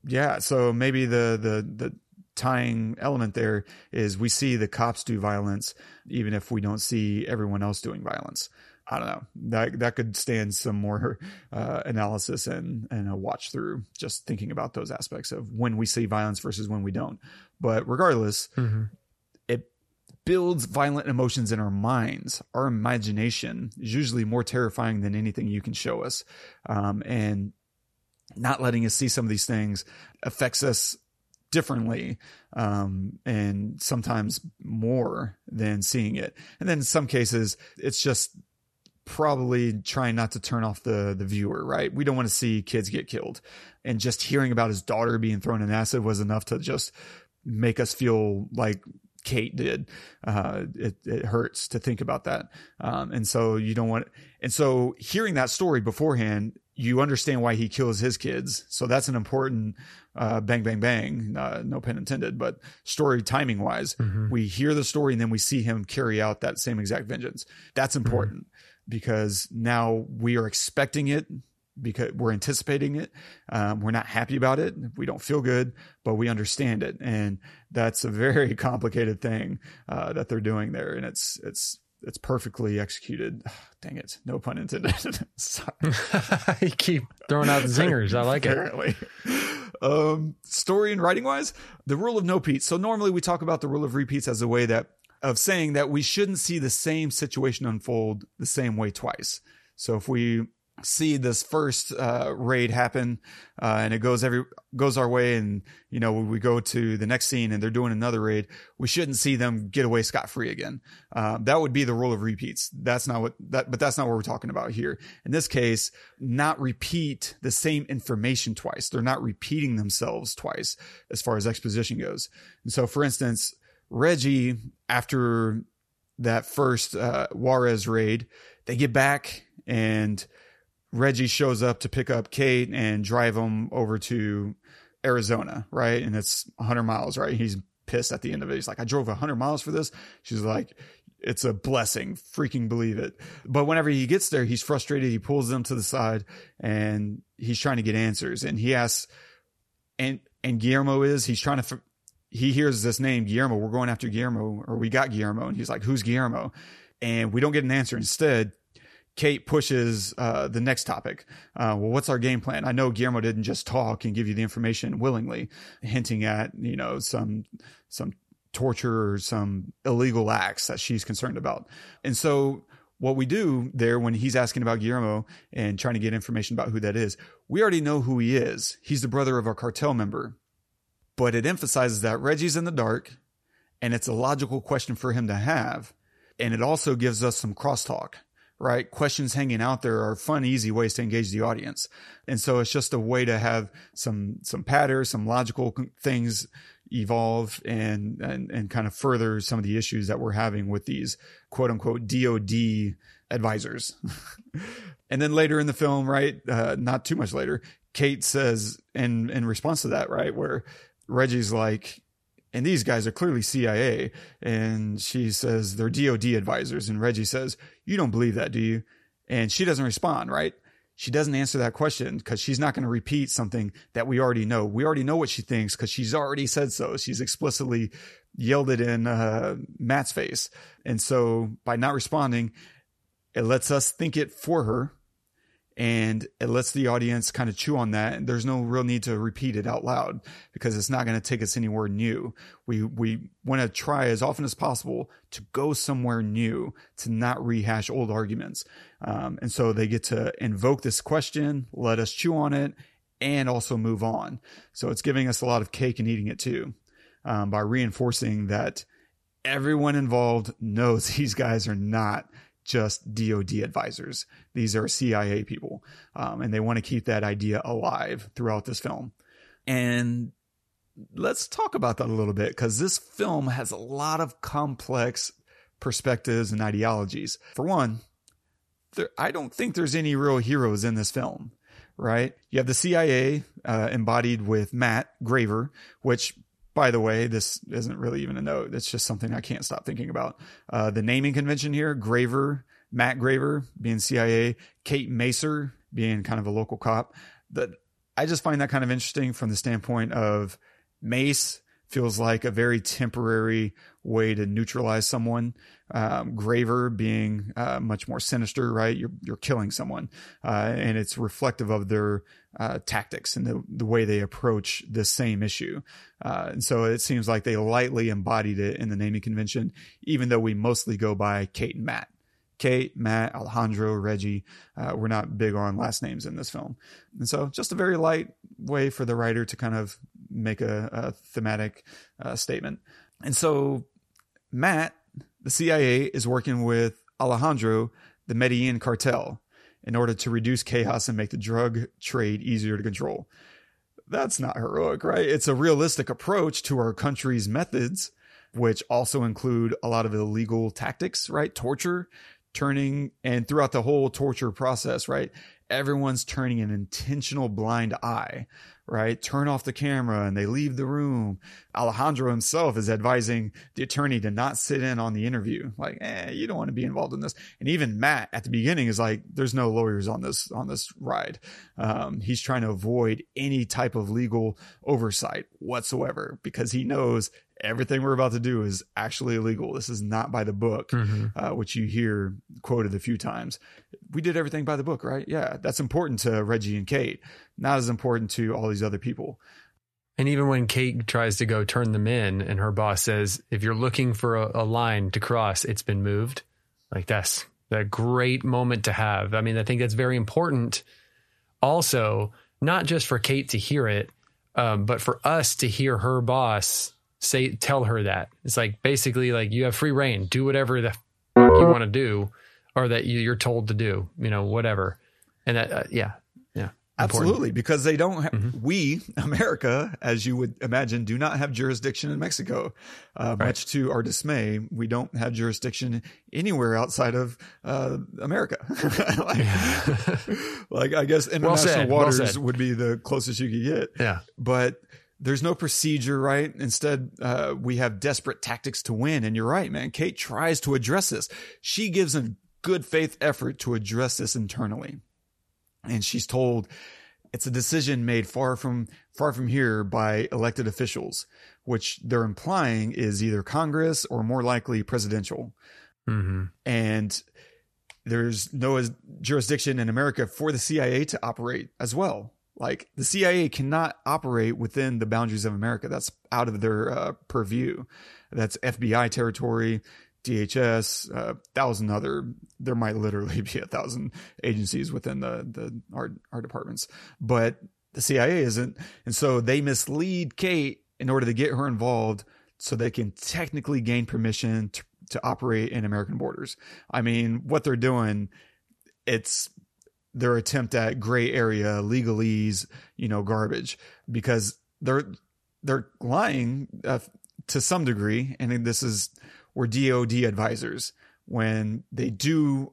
yeah, so maybe the the the tying element there is we see the cops do violence even if we don't see everyone else doing violence. I don't know. That that could stand some more uh, analysis and and a watch through. Just thinking about those aspects of when we see violence versus when we don't. But regardless, Mm-hmm. Builds violent emotions in our minds. Our imagination is usually more terrifying than anything you can show us, um, and not letting us see some of these things affects us differently um, and sometimes more than seeing it. And then in some cases, it's just probably trying not to turn off the the viewer, right? We don't want to see kids get killed. And just hearing about his daughter being thrown in acid was enough to just make us feel like Kate did. Uh, it, it hurts to think about that. Um, and so you don't want, and so hearing that story beforehand, you understand why he kills his kids. So that's an important, uh, bang, bang, bang, uh, no pun intended, but story timing wise, we hear the story and then we see him carry out that same exact vengeance. That's important because now we are expecting it because we're anticipating it. Um, we're not happy about it. We don't feel good, but we understand it. And that's a very complicated thing, uh, that they're doing there. And it's, it's, it's perfectly executed. Dang it. No pun intended. Sorry. you keep throwing out zingers. I like it. Apparently. Um, story and writing wise, the rule of no Pete. So normally we talk about the rule of repeats as a way that of saying that we shouldn't see the same situation unfold the same way twice. So if we see this first uh, raid happen uh, and it goes every goes our way and you know we go to the next scene and they're doing another raid we shouldn't see them get away scot-free again. Uh, that would be the rule of repeats. That's not what that but that's not what we're talking about here. In this case not repeat the same information twice. They're not repeating themselves twice as far as exposition goes. And so for instance reggie after that first uh, juarez raid they get back and Reggie shows up to pick up Kate and drive them over to Arizona, right? And it's 100 miles, right? He's pissed at the end of it. He's like, I drove 100 miles for this. She's like, it's a blessing. Freaking believe it. But whenever he gets there, he's frustrated. He pulls them to the side and he's trying to get answers. And he asks, and, and Guillermo is, he's trying to, he hears this name, Guillermo. We're going after Guillermo, or we got Guillermo. And he's like, who's Guillermo? And we don't get an answer. Instead, Kate pushes uh, the next topic. Uh, well, what's our game plan? I know Guillermo didn't just talk and give you the information willingly, hinting at you know some some torture or some illegal acts that she's concerned about. And so what we do there when he's asking about Guillermo and trying to get information about who that is, we already know who he is. He's the brother of a cartel member. But it emphasizes that Reggie's in the dark and it's a logical question for him to have. And it also gives us some crosstalk right? Questions hanging out there are fun, easy ways to engage the audience. And so it's just a way to have some, some pattern, some logical things evolve and, and, and kind of further some of the issues that we're having with these quote unquote DOD advisors. and then later in the film, right? Uh, not too much later, Kate says in, in response to that, right? Where Reggie's like, and these guys are clearly CIA. And she says they're DOD advisors. And Reggie says, You don't believe that, do you? And she doesn't respond, right? She doesn't answer that question because she's not going to repeat something that we already know. We already know what she thinks because she's already said so. She's explicitly yelled it in uh, Matt's face. And so by not responding, it lets us think it for her and it lets the audience kind of chew on that and there's no real need to repeat it out loud because it's not going to take us anywhere new. We we want to try as often as possible to go somewhere new to not rehash old arguments. Um, and so they get to invoke this question let us chew on it and also move on. So it's giving us a lot of cake and eating it too um, by reinforcing that everyone involved knows these guys are not just DoD advisors. These are CIA people, um, and they want to keep that idea alive throughout this film. And let's talk about that a little bit because this film has a lot of complex perspectives and ideologies. For one, there, I don't think there's any real heroes in this film, right? You have the CIA uh, embodied with Matt Graver, which by the way, this isn't really even a note. It's just something I can't stop thinking about. Uh, the naming convention here, Graver, Matt Graver being CIA, Kate Macer being kind of a local cop. I just find that kind of interesting from the standpoint of Mace feels like a very temporary way to neutralize someone. Um, Graver being uh, much more sinister, right? You're you're killing someone, uh, and it's reflective of their uh, tactics and the the way they approach the same issue. Uh, and so it seems like they lightly embodied it in the naming convention, even though we mostly go by Kate and Matt. Kate, Matt, Alejandro, Reggie. Uh, we're not big on last names in this film. And so just a very light way for the writer to kind of make a, a thematic uh, statement. And so Matt, the CIA, is working with Alejandro, the Medellin cartel, in order to reduce chaos and make the drug trade easier to control. That's not heroic, right? It's a realistic approach to our country's methods, which also include a lot of illegal tactics, right? Torture, turning, and throughout the whole torture process, right? Everyone's turning an intentional blind eye right? Turn off the camera and they leave the room. Alejandro himself is advising the attorney to not sit in on the interview. Like, eh, you don't want to be involved in this. And even Matt at the beginning is like, there's no lawyers on this, on this ride. Um, he's trying to avoid any type of legal oversight whatsoever because he knows everything we're about to do is actually illegal. This is not by the book, mm-hmm. uh, which you hear quoted a few times. We did everything by the book, right? Yeah, that's important to Reggie and Kate, not as important to all these other people. And even when Kate tries to go turn them in, and her boss says, "If you're looking for a, a line to cross, it's been moved." Like that's a great moment to have. I mean, I think that's very important. Also, not just for Kate to hear it, um, but for us to hear her boss say tell her that. It's like basically like you have free rein. Do whatever the you want to do or that you, are told to do you know whatever. And that uh, yeah yeah absolutely because they don't ha- mm-hmm. we america as you would imagine do not have jurisdiction in mexico uh, right. much to our dismay we don't have jurisdiction anywhere outside of uh, america. Like, like, i guess international well waters well would be the closest you could get. Yeah. But there's no procedure, right? Instead, uh, we have desperate tactics to win. And you're right, man. Kate tries to address this. She gives a good faith effort to address this internally. And she's told it's a decision made far from, far from here by elected officials, which they're implying is either Congress or more likely presidential. Mm-hmm. And there's no jurisdiction in America for the CIA to operate as well. Like the CIA cannot operate within the boundaries of America. That's out of their uh, purview. That's FBI territory, DHS, a uh, thousand other. There might literally be a thousand agencies within the the our our departments, but the CIA isn't, and so they mislead Kate in order to get her involved, so they can technically gain permission to to operate in American borders. I mean, what they're doing, it's their attempt at gray area legalese, you know, garbage because they're they're lying uh, to some degree, and this is we're DoD advisors when they do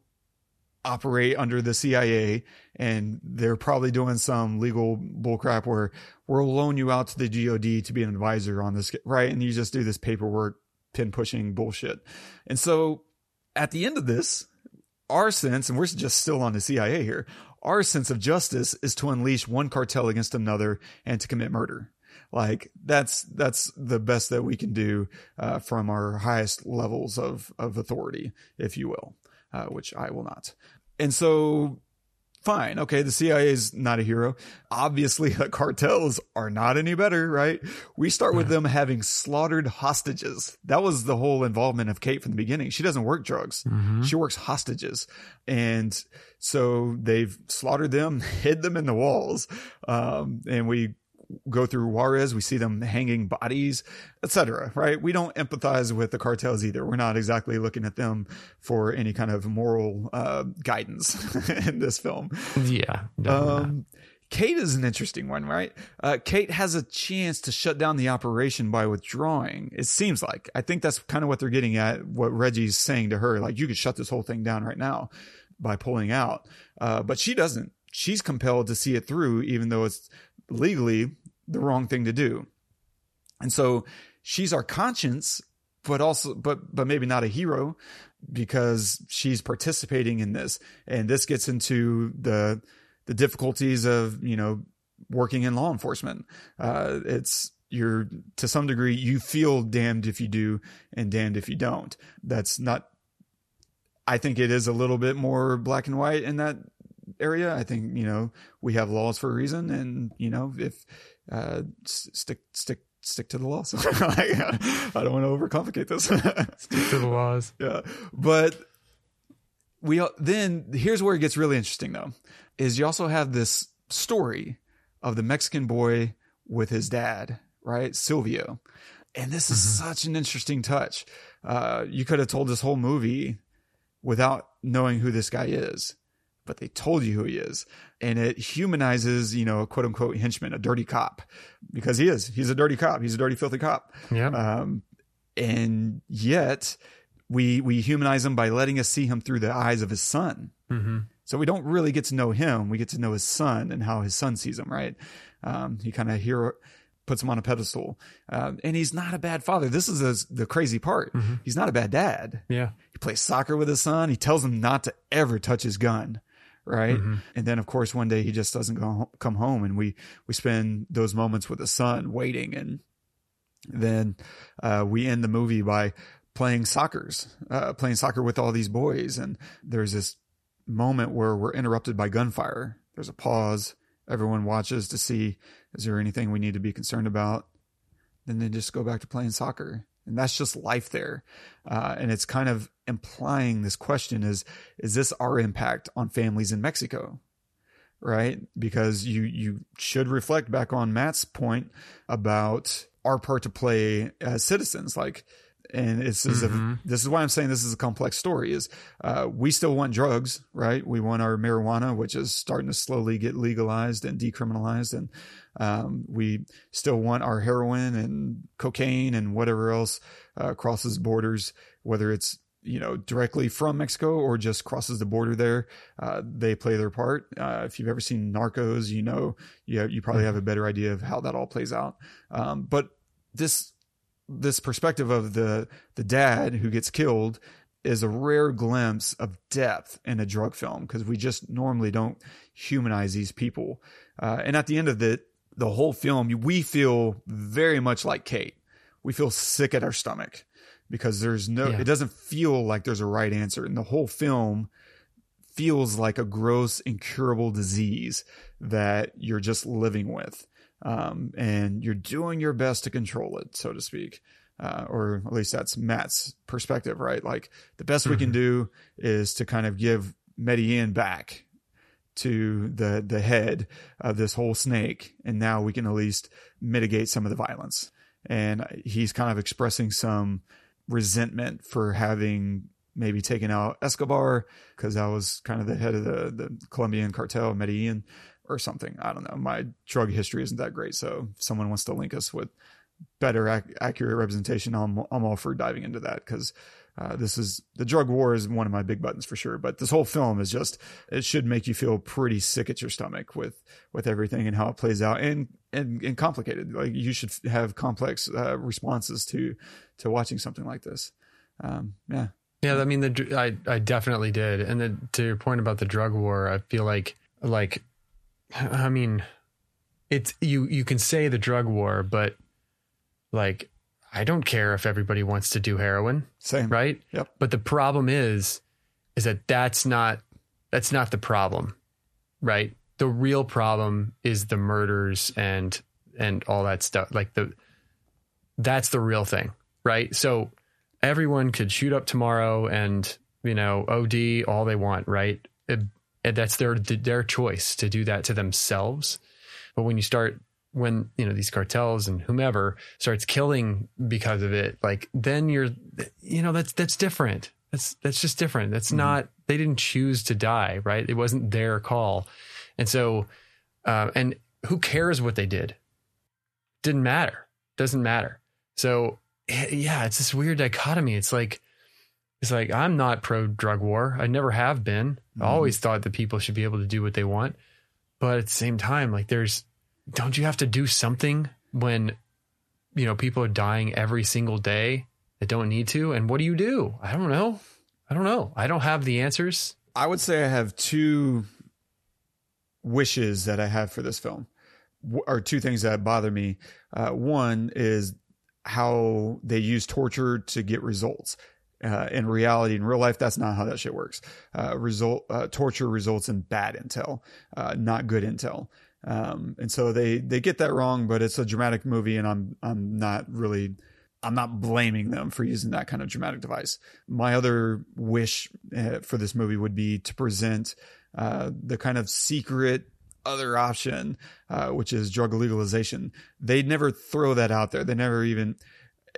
operate under the CIA and they're probably doing some legal bullcrap where we'll loan you out to the DOD to be an advisor on this, right? And you just do this paperwork, pin pushing bullshit. And so at the end of this, our sense, and we're just still on the CIA here, our sense of justice is to unleash one cartel against another and to commit murder. Like that's that's the best that we can do uh, from our highest levels of of authority, if you will, uh, which I will not. And so, fine, okay, the CIA is not a hero. Obviously, the cartels are not any better, right? We start with them having slaughtered hostages. That was the whole involvement of Kate from the beginning. She doesn't work drugs; she works hostages, and so they've slaughtered them, hid them in the walls, um, and we go through Juarez, we see them hanging bodies, etc. Right? We don't empathize with the cartels either. We're not exactly looking at them for any kind of moral uh, guidance in this film. Yeah. Um, Kate is an interesting one, right? Uh, Kate has a chance to shut down the operation by withdrawing. It seems like. I think that's kind of what they're getting at. What Reggie's saying to her, like, you could shut this whole thing down right now by pulling out. Uh, but she doesn't. She's compelled to see it through, even though it's legally the wrong thing to do. And so she's our conscience, but also, but, but maybe not a hero because she's participating in this. And this gets into the, the difficulties of, you know, working in law enforcement. Uh, it's, you're to some degree, you feel damned if you do and damned if you don't. That's not, I think it is a little bit more black and white in that area. I think, you know, we have laws for a reason and, you know, if, uh, s- stick, stick, stick to the laws. I don't want to overcomplicate this. Stick to the laws. yeah. But we then here's where it gets really interesting though, is you also have this story of the Mexican boy with his dad, right? Silvio. And this is such an interesting touch. Uh, you could have told this whole movie without knowing who this guy is, but they told you who he is. And it humanizes, you know, a quote unquote henchman, a dirty cop, because he is. He's a dirty cop. He's a dirty, filthy cop. Yeah. Um, and yet we we humanize him by letting us see him through the eyes of his son. hmm So we don't really get to know him. We get to know his son and how his son sees him. Right? Um, he kind of hero puts him on a pedestal, um, and he's not a bad father. This is the, the crazy part. He's not a bad dad. Yeah. He plays soccer with his son. He tells him not to ever touch his gun. Right. And then of course one day he just doesn't go come home and we, we spend those moments with the son waiting. And then, uh, we end the movie by playing soccer's, uh, playing soccer with all these boys. And there's this moment where we're interrupted by gunfire. There's a pause. Everyone watches to see, is there anything we need to be concerned about? Then they just go back to playing soccer. And that's just life there. Uh, and it's kind of implying this question is, is this our impact on families in Mexico? Right? Because you, you should reflect back on Matt's point about our part to play as citizens. Like, and this is a, this is why I'm saying this is a complex story is, uh, we still want drugs, right? We want our marijuana, which is starting to slowly get legalized and decriminalized. And, um, we still want our heroin and cocaine and whatever else, uh, crosses borders, whether it's, you know, directly from Mexico or just crosses the border there. Uh, they play their part. Uh, if you've ever seen Narcos, you know, you, you probably have a better idea of how that all plays out. Um, but this, this perspective of the the dad who gets killed is a rare glimpse of depth in a drug film because we just normally don't humanize these people. Uh, and at the end of the the whole film, we feel very much like Kate. We feel sick at our stomach because there's no. Yeah. It doesn't feel like there's a right answer, and the whole film feels like a gross, incurable disease that you're just living with um, and you're doing your best to control it, so to speak. Uh, or at least that's Matt's perspective, right? Like the best we can do is to kind of give Medellin back to the the head of this whole snake, and now we can at least mitigate some of the violence. And he's kind of expressing some resentment for having maybe taken out Escobar because that was kind of the head of the the Colombian cartel, Medellin or something. I don't know. My drug history isn't that great, so if someone wants to link us with better ac- accurate representation, I'm I'm all for diving into that because uh, this is the drug war is one of my big buttons for sure. But this whole film is just it should make you feel pretty sick at your stomach with with everything and how it plays out and and, and complicated. Like you should have complex uh, responses to to watching something like this. Um, yeah, Yeah, I mean, the I I definitely did, and then to your point about the drug war, I feel like like, I mean, it's you you can say the drug war, but like, I don't care if everybody wants to do heroin, same. right? Yep. But the problem is, is that that's not that's not the problem, right? The real problem is the murders and and all that stuff. Like the that's the real thing, right? So everyone could shoot up tomorrow and you know OD all they want, right? It, that's their their choice to do that to themselves. But when you start when you know these cartels and whomever starts killing because of it, like then you're you know that's that's different. That's that's just different. That's not they didn't choose to die, right? It wasn't their call, and so uh, and who cares what they did? Didn't matter. Doesn't matter. So yeah, it's this weird dichotomy. It's like it's like I'm not pro drug war. I never have been. I always thought that people should be able to do what they want, but at the same time, like there's don't you have to do something when you know people are dying every single day that don't need to? And what do you do? I don't know. I don't know. I don't have the answers. I would say I have two wishes that I have for this film, or two things that bother me. Uh, one is how they use torture to get results. Uh, in reality, in real life, that's not how that shit works. Uh, result uh, torture results in bad intel, uh, not good intel. Um, and so they they get that wrong, but it's a dramatic movie, and I'm I'm not really I'm not blaming them for using that kind of dramatic device. My other wish uh, for this movie would be to present uh, the kind of secret other option, which is drug legalization. They never throw that out there. They never even.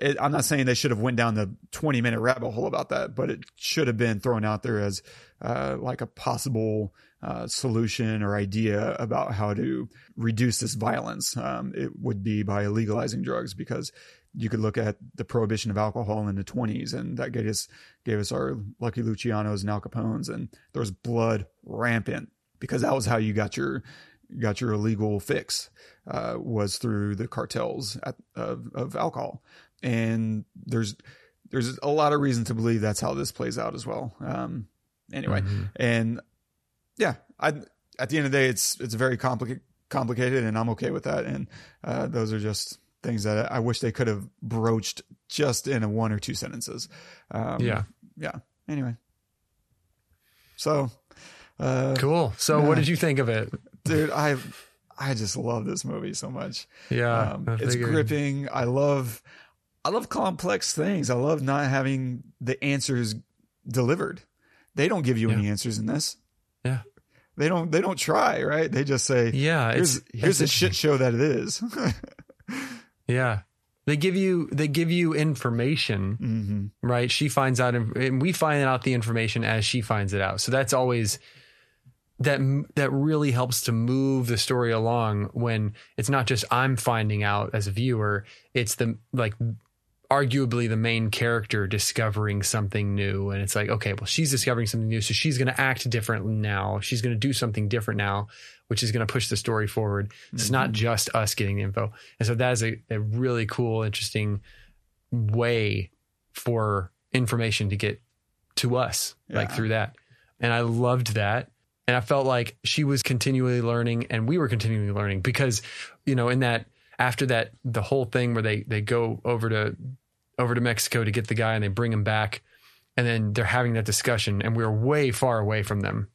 It, I'm not saying they should have went down the 20 minute rabbit hole about that, but it should have been thrown out there as uh, like a possible uh, solution or idea about how to reduce this violence. Um, it would be by legalizing drugs because you could look at the prohibition of alcohol in the 20s and that gave us gave us our lucky lucianos and al capones and there was blood rampant because that was how you got your got your illegal fix uh, was through the cartels at, of, of alcohol and there's there's a lot of reason to believe that's how this plays out as well um, anyway and yeah i at the end of the day it's it's very complicated complicated and i'm okay with that and uh, those are just things that i wish they could have broached just in a one or two sentences um, Yeah. yeah anyway so uh, Cool. So Yeah. what did you think of it? dude i i just love this movie so much Yeah. um, it's gripping i love i love complex things i love not having the answers delivered they don't give you any answers in this Yeah. they don't they don't try right they just say Yeah. here's it's, here's the shit show that it is Yeah. They give you they give you information, hmm right? She finds out and we find out the information as she finds it out. So that's always that that really helps to move the story along when it's not just I'm finding out as a viewer, it's the like arguably the main character discovering something new. And it's like okay well she's discovering something new so she's going to act different now. She's going to do something different now which is going to push the story forward. It's not mm-hmm. just us getting the info. And so that is a, a really cool interesting way for information to get to us like through that. And i loved that. And i felt like she was continually learning and we were continually learning because you know in that after that the whole thing where they they go over to over to mexico to get the guy and they bring him back. And then they're having that discussion and we're way far away from them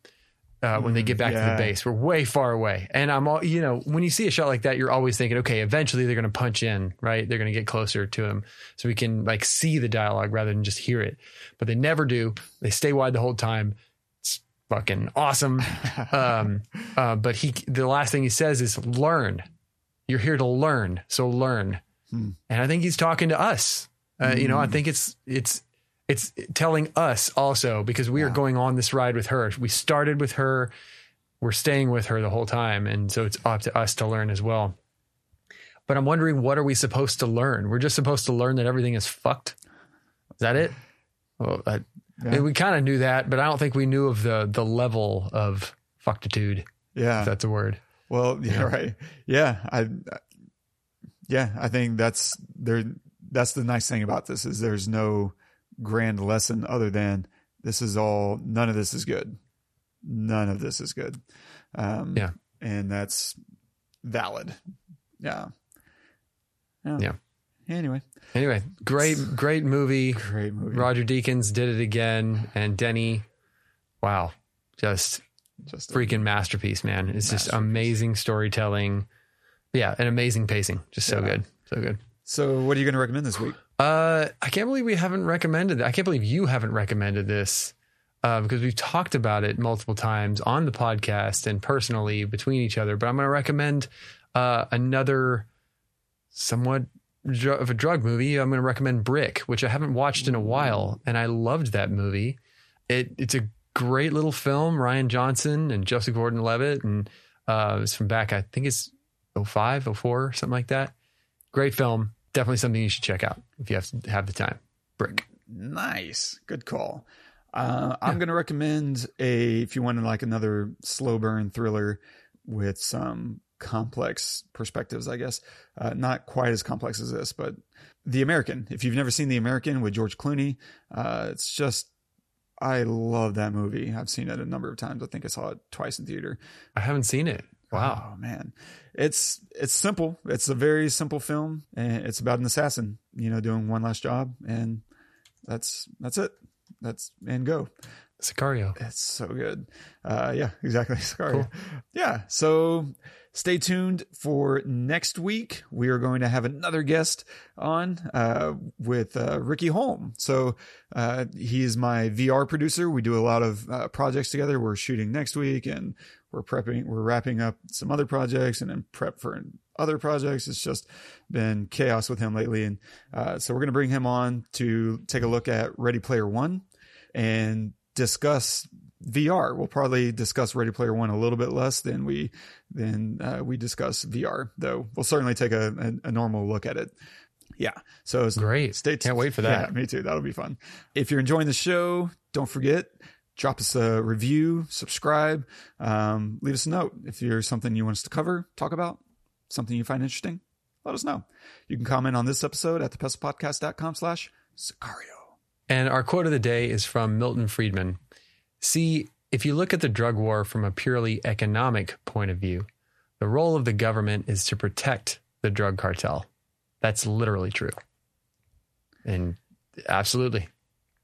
uh, when they get back to the base. We're way far away. And i'm all you know when you see a shot like that you're always thinking okay eventually they're going to punch in right? They're going to get closer to him so we can like see the dialogue rather than just hear it. But they never do. They stay wide the whole time. It's fucking awesome. Um uh, but he the last thing he says is learn you're here to learn so learn Hmm. and i think he's talking to us uh, you know i think it's it's it's telling us also because we are going on this ride with her we started with her we're staying with her the whole time and so it's up to us to learn as well but i'm wondering what are we supposed to learn we're just supposed to learn that everything is fucked is that it Well, I, Yeah. we kind of knew that, but I don't think we knew of the the level of fucktitude. If Yeah. that's a word. Well, yeah, Yeah. right. Yeah, I, yeah, I think that's there. That's the nice thing about this is there's no grand lesson other than this is all. None of this is good. None of this is good. Um, Yeah. and that's valid. Yeah. Yeah. Anyway, Anyway, great great movie. great movie. Roger Deakins did it again, and Denny, wow, just Just a- freaking masterpiece, man. It's just amazing storytelling. Yeah, and amazing pacing. Just so Yeah. good. So good. So, what are you going to recommend this week? Uh, I can't believe we haven't recommended I can't believe you haven't recommended this uh, because we've talked about it multiple times on the podcast and personally between each other. But I'm going to recommend uh, another somewhat dr- of a drug movie. I'm going to recommend Brick, which I haven't watched in a while, and I loved that movie. It it's a great little film. Rian Johnson and Joseph Gordon-Levitt, and uh, it's from back I think it's 05, 04, something like that. Great film. Definitely something you should check out if you have to have the time. Brick. Nice. Good call. Uh, I'm going to recommend a, if you want like another slow burn thriller with some complex perspectives, I guess. Uh, not quite as complex as this, but The American. If you've never seen The American with George Clooney, uh, it's just, I love that movie. I've seen it a number of times. I think I saw it twice in theater. I haven't seen it. Wow. Oh man, it's it's simple. It's a very simple film, and it's about an assassin, you know, doing one last job, and that's that's it. That's and go. Sicario. It's so good. Uh, yeah, exactly. Sorry. Yeah. So stay tuned for next week. We are going to have another guest on uh, with uh, Ricky Holm. So uh, he is my VR producer. We do a lot of uh, projects together. We're shooting next week and we're prepping, we're wrapping up some other projects and then prep for other projects. It's just been chaos with him lately. And uh, so we're going to bring him on to take a look at Ready Player One and discuss VR. We'll probably discuss Ready Player One a little bit less than we than uh, we discuss VR, though. We'll certainly take a, a, a normal look at it. Yeah. So it's- Great. Stay Can't wait for that. Yeah, me too. That'll be fun. If you're enjoying the show, don't forget drop us a review, subscribe, um, leave us a note if there's something you want us to cover, talk about, something you find interesting. Let us know. You can comment on this episode at thepestlepodcast.com slash Sicario. And our quote of the day is from Milton Friedman. See, if you look at the drug war from a purely economic point of view, the role of the government is to protect the drug cartel. That's literally true. And absolutely.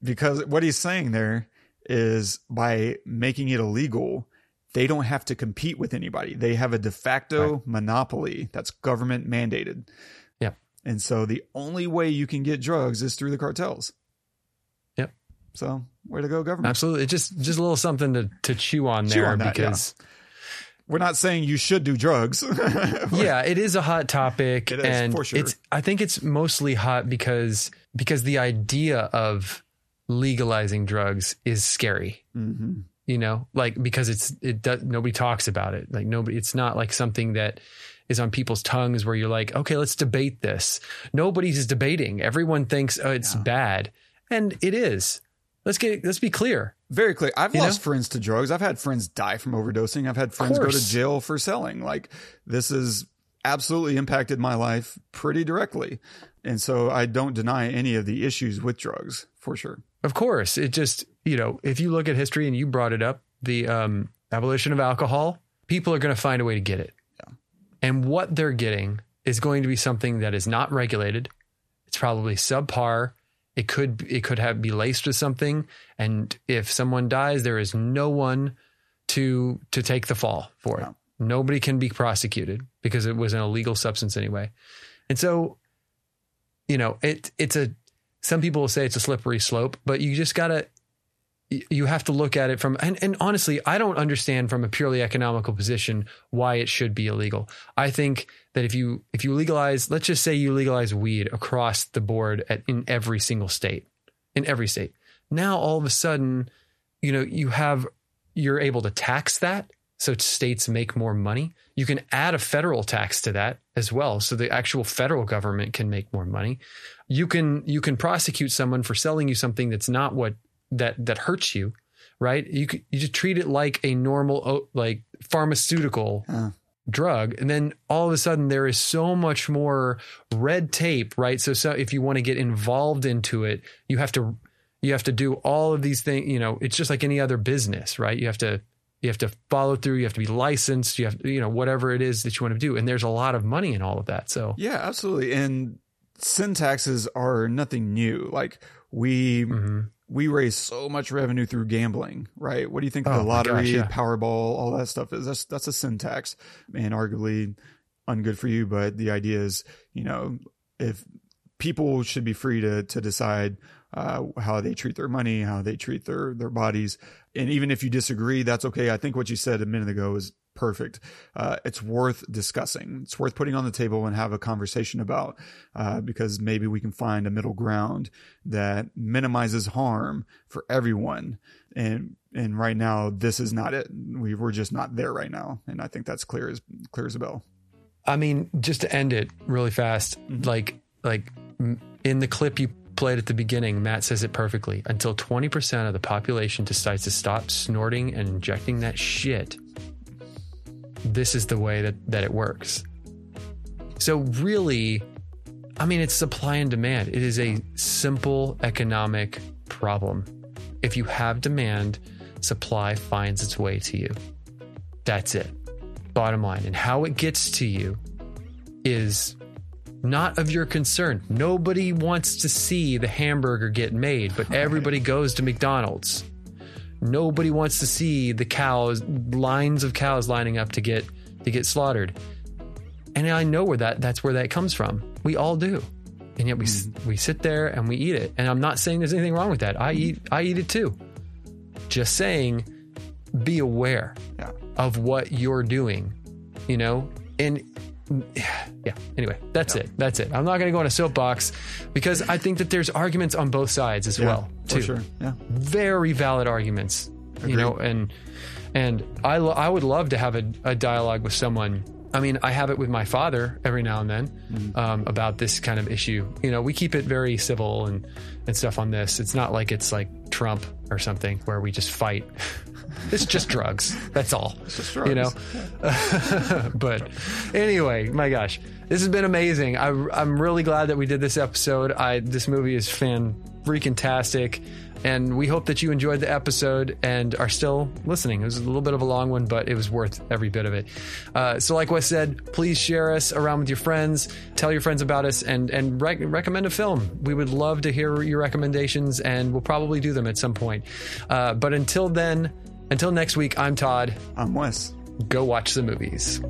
because what he's saying there is by making it illegal, they don't have to compete with anybody. They have a de facto monopoly that's government mandated. Yep. And so the only way you can get drugs is through the cartels. So way to go, government. Absolutely. Just just a little something to, to chew on Chew there on that, yeah. because We're not saying you should do drugs. yeah, it is a hot topic, It is, and sure. it's. I think it's mostly hot because because the idea of legalizing drugs is scary. hmm You know, like because it's it does nobody talks about it. Like nobody. It's not like something that is on people's tongues where you're like, okay, let's debate this. Nobody's debating. Everyone thinks oh, it's Yeah. bad, and it is. Let's get let's be clear. Very clear. I've You lost know? friends to drugs. I've had friends die from overdosing. I've had friends go to jail for selling. Like this has absolutely impacted my life pretty directly. And so I don't deny any of the issues with drugs for sure. Of course, it just you know if you look at history and you brought it up, the um, abolition of alcohol, people are going to find a way to get it, Yeah. and what they're getting is going to be something that is not regulated. It's probably subpar. It could it could have be laced with something, and if someone dies, there is no one to to take the fall for it. Yeah. Nobody can be prosecuted because it was an illegal substance anyway, and so you know it it's a some people will say it's a slippery slope, but you just gotta you have to look at it from and, and honestly, I don't understand from a purely economical position why it should be illegal. I think that if you if you legalize, let's just say you legalize weed across the board at, in every single state, in every state. Now all of a sudden, you know, you have you're able to tax that. so states make more money. You can add a federal tax to that as well, so the actual federal government can make more money. You can you can prosecute someone for selling you something that's not what that that hurts you, right? You you just treat it like a normal like pharmaceutical Uh. drug, and then all of a sudden there is so much more red tape, right? So so if you want to get involved into it, you have to you have to do all of these things. You know, it's just like any other business, right? You have to you have to follow through. You have to be licensed. You have, you know, whatever it is that you want to do. And there's a lot of money in all of that. So Yeah, absolutely. And sin taxes are nothing new. Like we mhm. We raise so much revenue through gambling, right? What do you think Oh the lottery, gosh, yeah. Powerball, all that stuff is? That's that's a sin tax, and arguably ungood for you. But the idea is, you know, if people should be free to to decide uh, how they treat their money, how they treat their their bodies, and even if you disagree, that's okay. I think what you said a minute ago is perfect. Uh, it's worth discussing. It's worth putting on the table and have a conversation about uh, because maybe we can find a middle ground that minimizes harm for everyone. And and right now, this is not it. We we're just not there right now, and I think that's clear as clear as a bell. I mean, just to end it really fast, like like in the clip you played at the beginning, Matt says it perfectly. Until twenty percent of the population decides to stop snorting and injecting that shit, this is the way that that it works. So really, I mean, it's supply and demand. It is a simple economic problem. If you have demand, supply finds its way to you. That's it. Bottom line. And how it gets to you is not of your concern. Nobody wants to see the hamburger get made, but everybody goes to McDonald's. Nobody wants to see the cows, lines of cows lining up to get to get slaughtered. And I know where that that's where that comes from. We all do. And yet we s mm-hmm. we sit there and we eat it. And I'm not saying there's anything wrong with that. I eat I eat it too. Just saying be aware Yeah. of what you're doing, you know? And yeah, anyway, that's it. That's it. I'm not going to go on a soapbox because I think that there's arguments on both sides as Yeah, well, for too. sure. Yeah. Very valid arguments, you know, and and I lo- I would love to have a, a dialogue with someone. I mean, I have it with my father every now and then Mm-hmm. um, about this kind of issue. You know, we keep it very civil and and stuff on this. It's not like it's like Trump or something where we just fight. It's just drugs. That's all. just You know. but anyway, my gosh, this has been amazing. I, I'm really glad that we did this episode. I this movie is fan freaking tastic, and we hope that you enjoyed the episode and are still listening. It was a little bit of a long one, but it was worth every bit of it. Uh, so, like Wes said, please share us around with your friends. Tell your friends about us, and and rec- recommend a film. We would love to hear your recommendations, and we'll probably do them at some point. Uh, but until then. Until next week, I'm Todd. I'm Wes. Go watch the movies.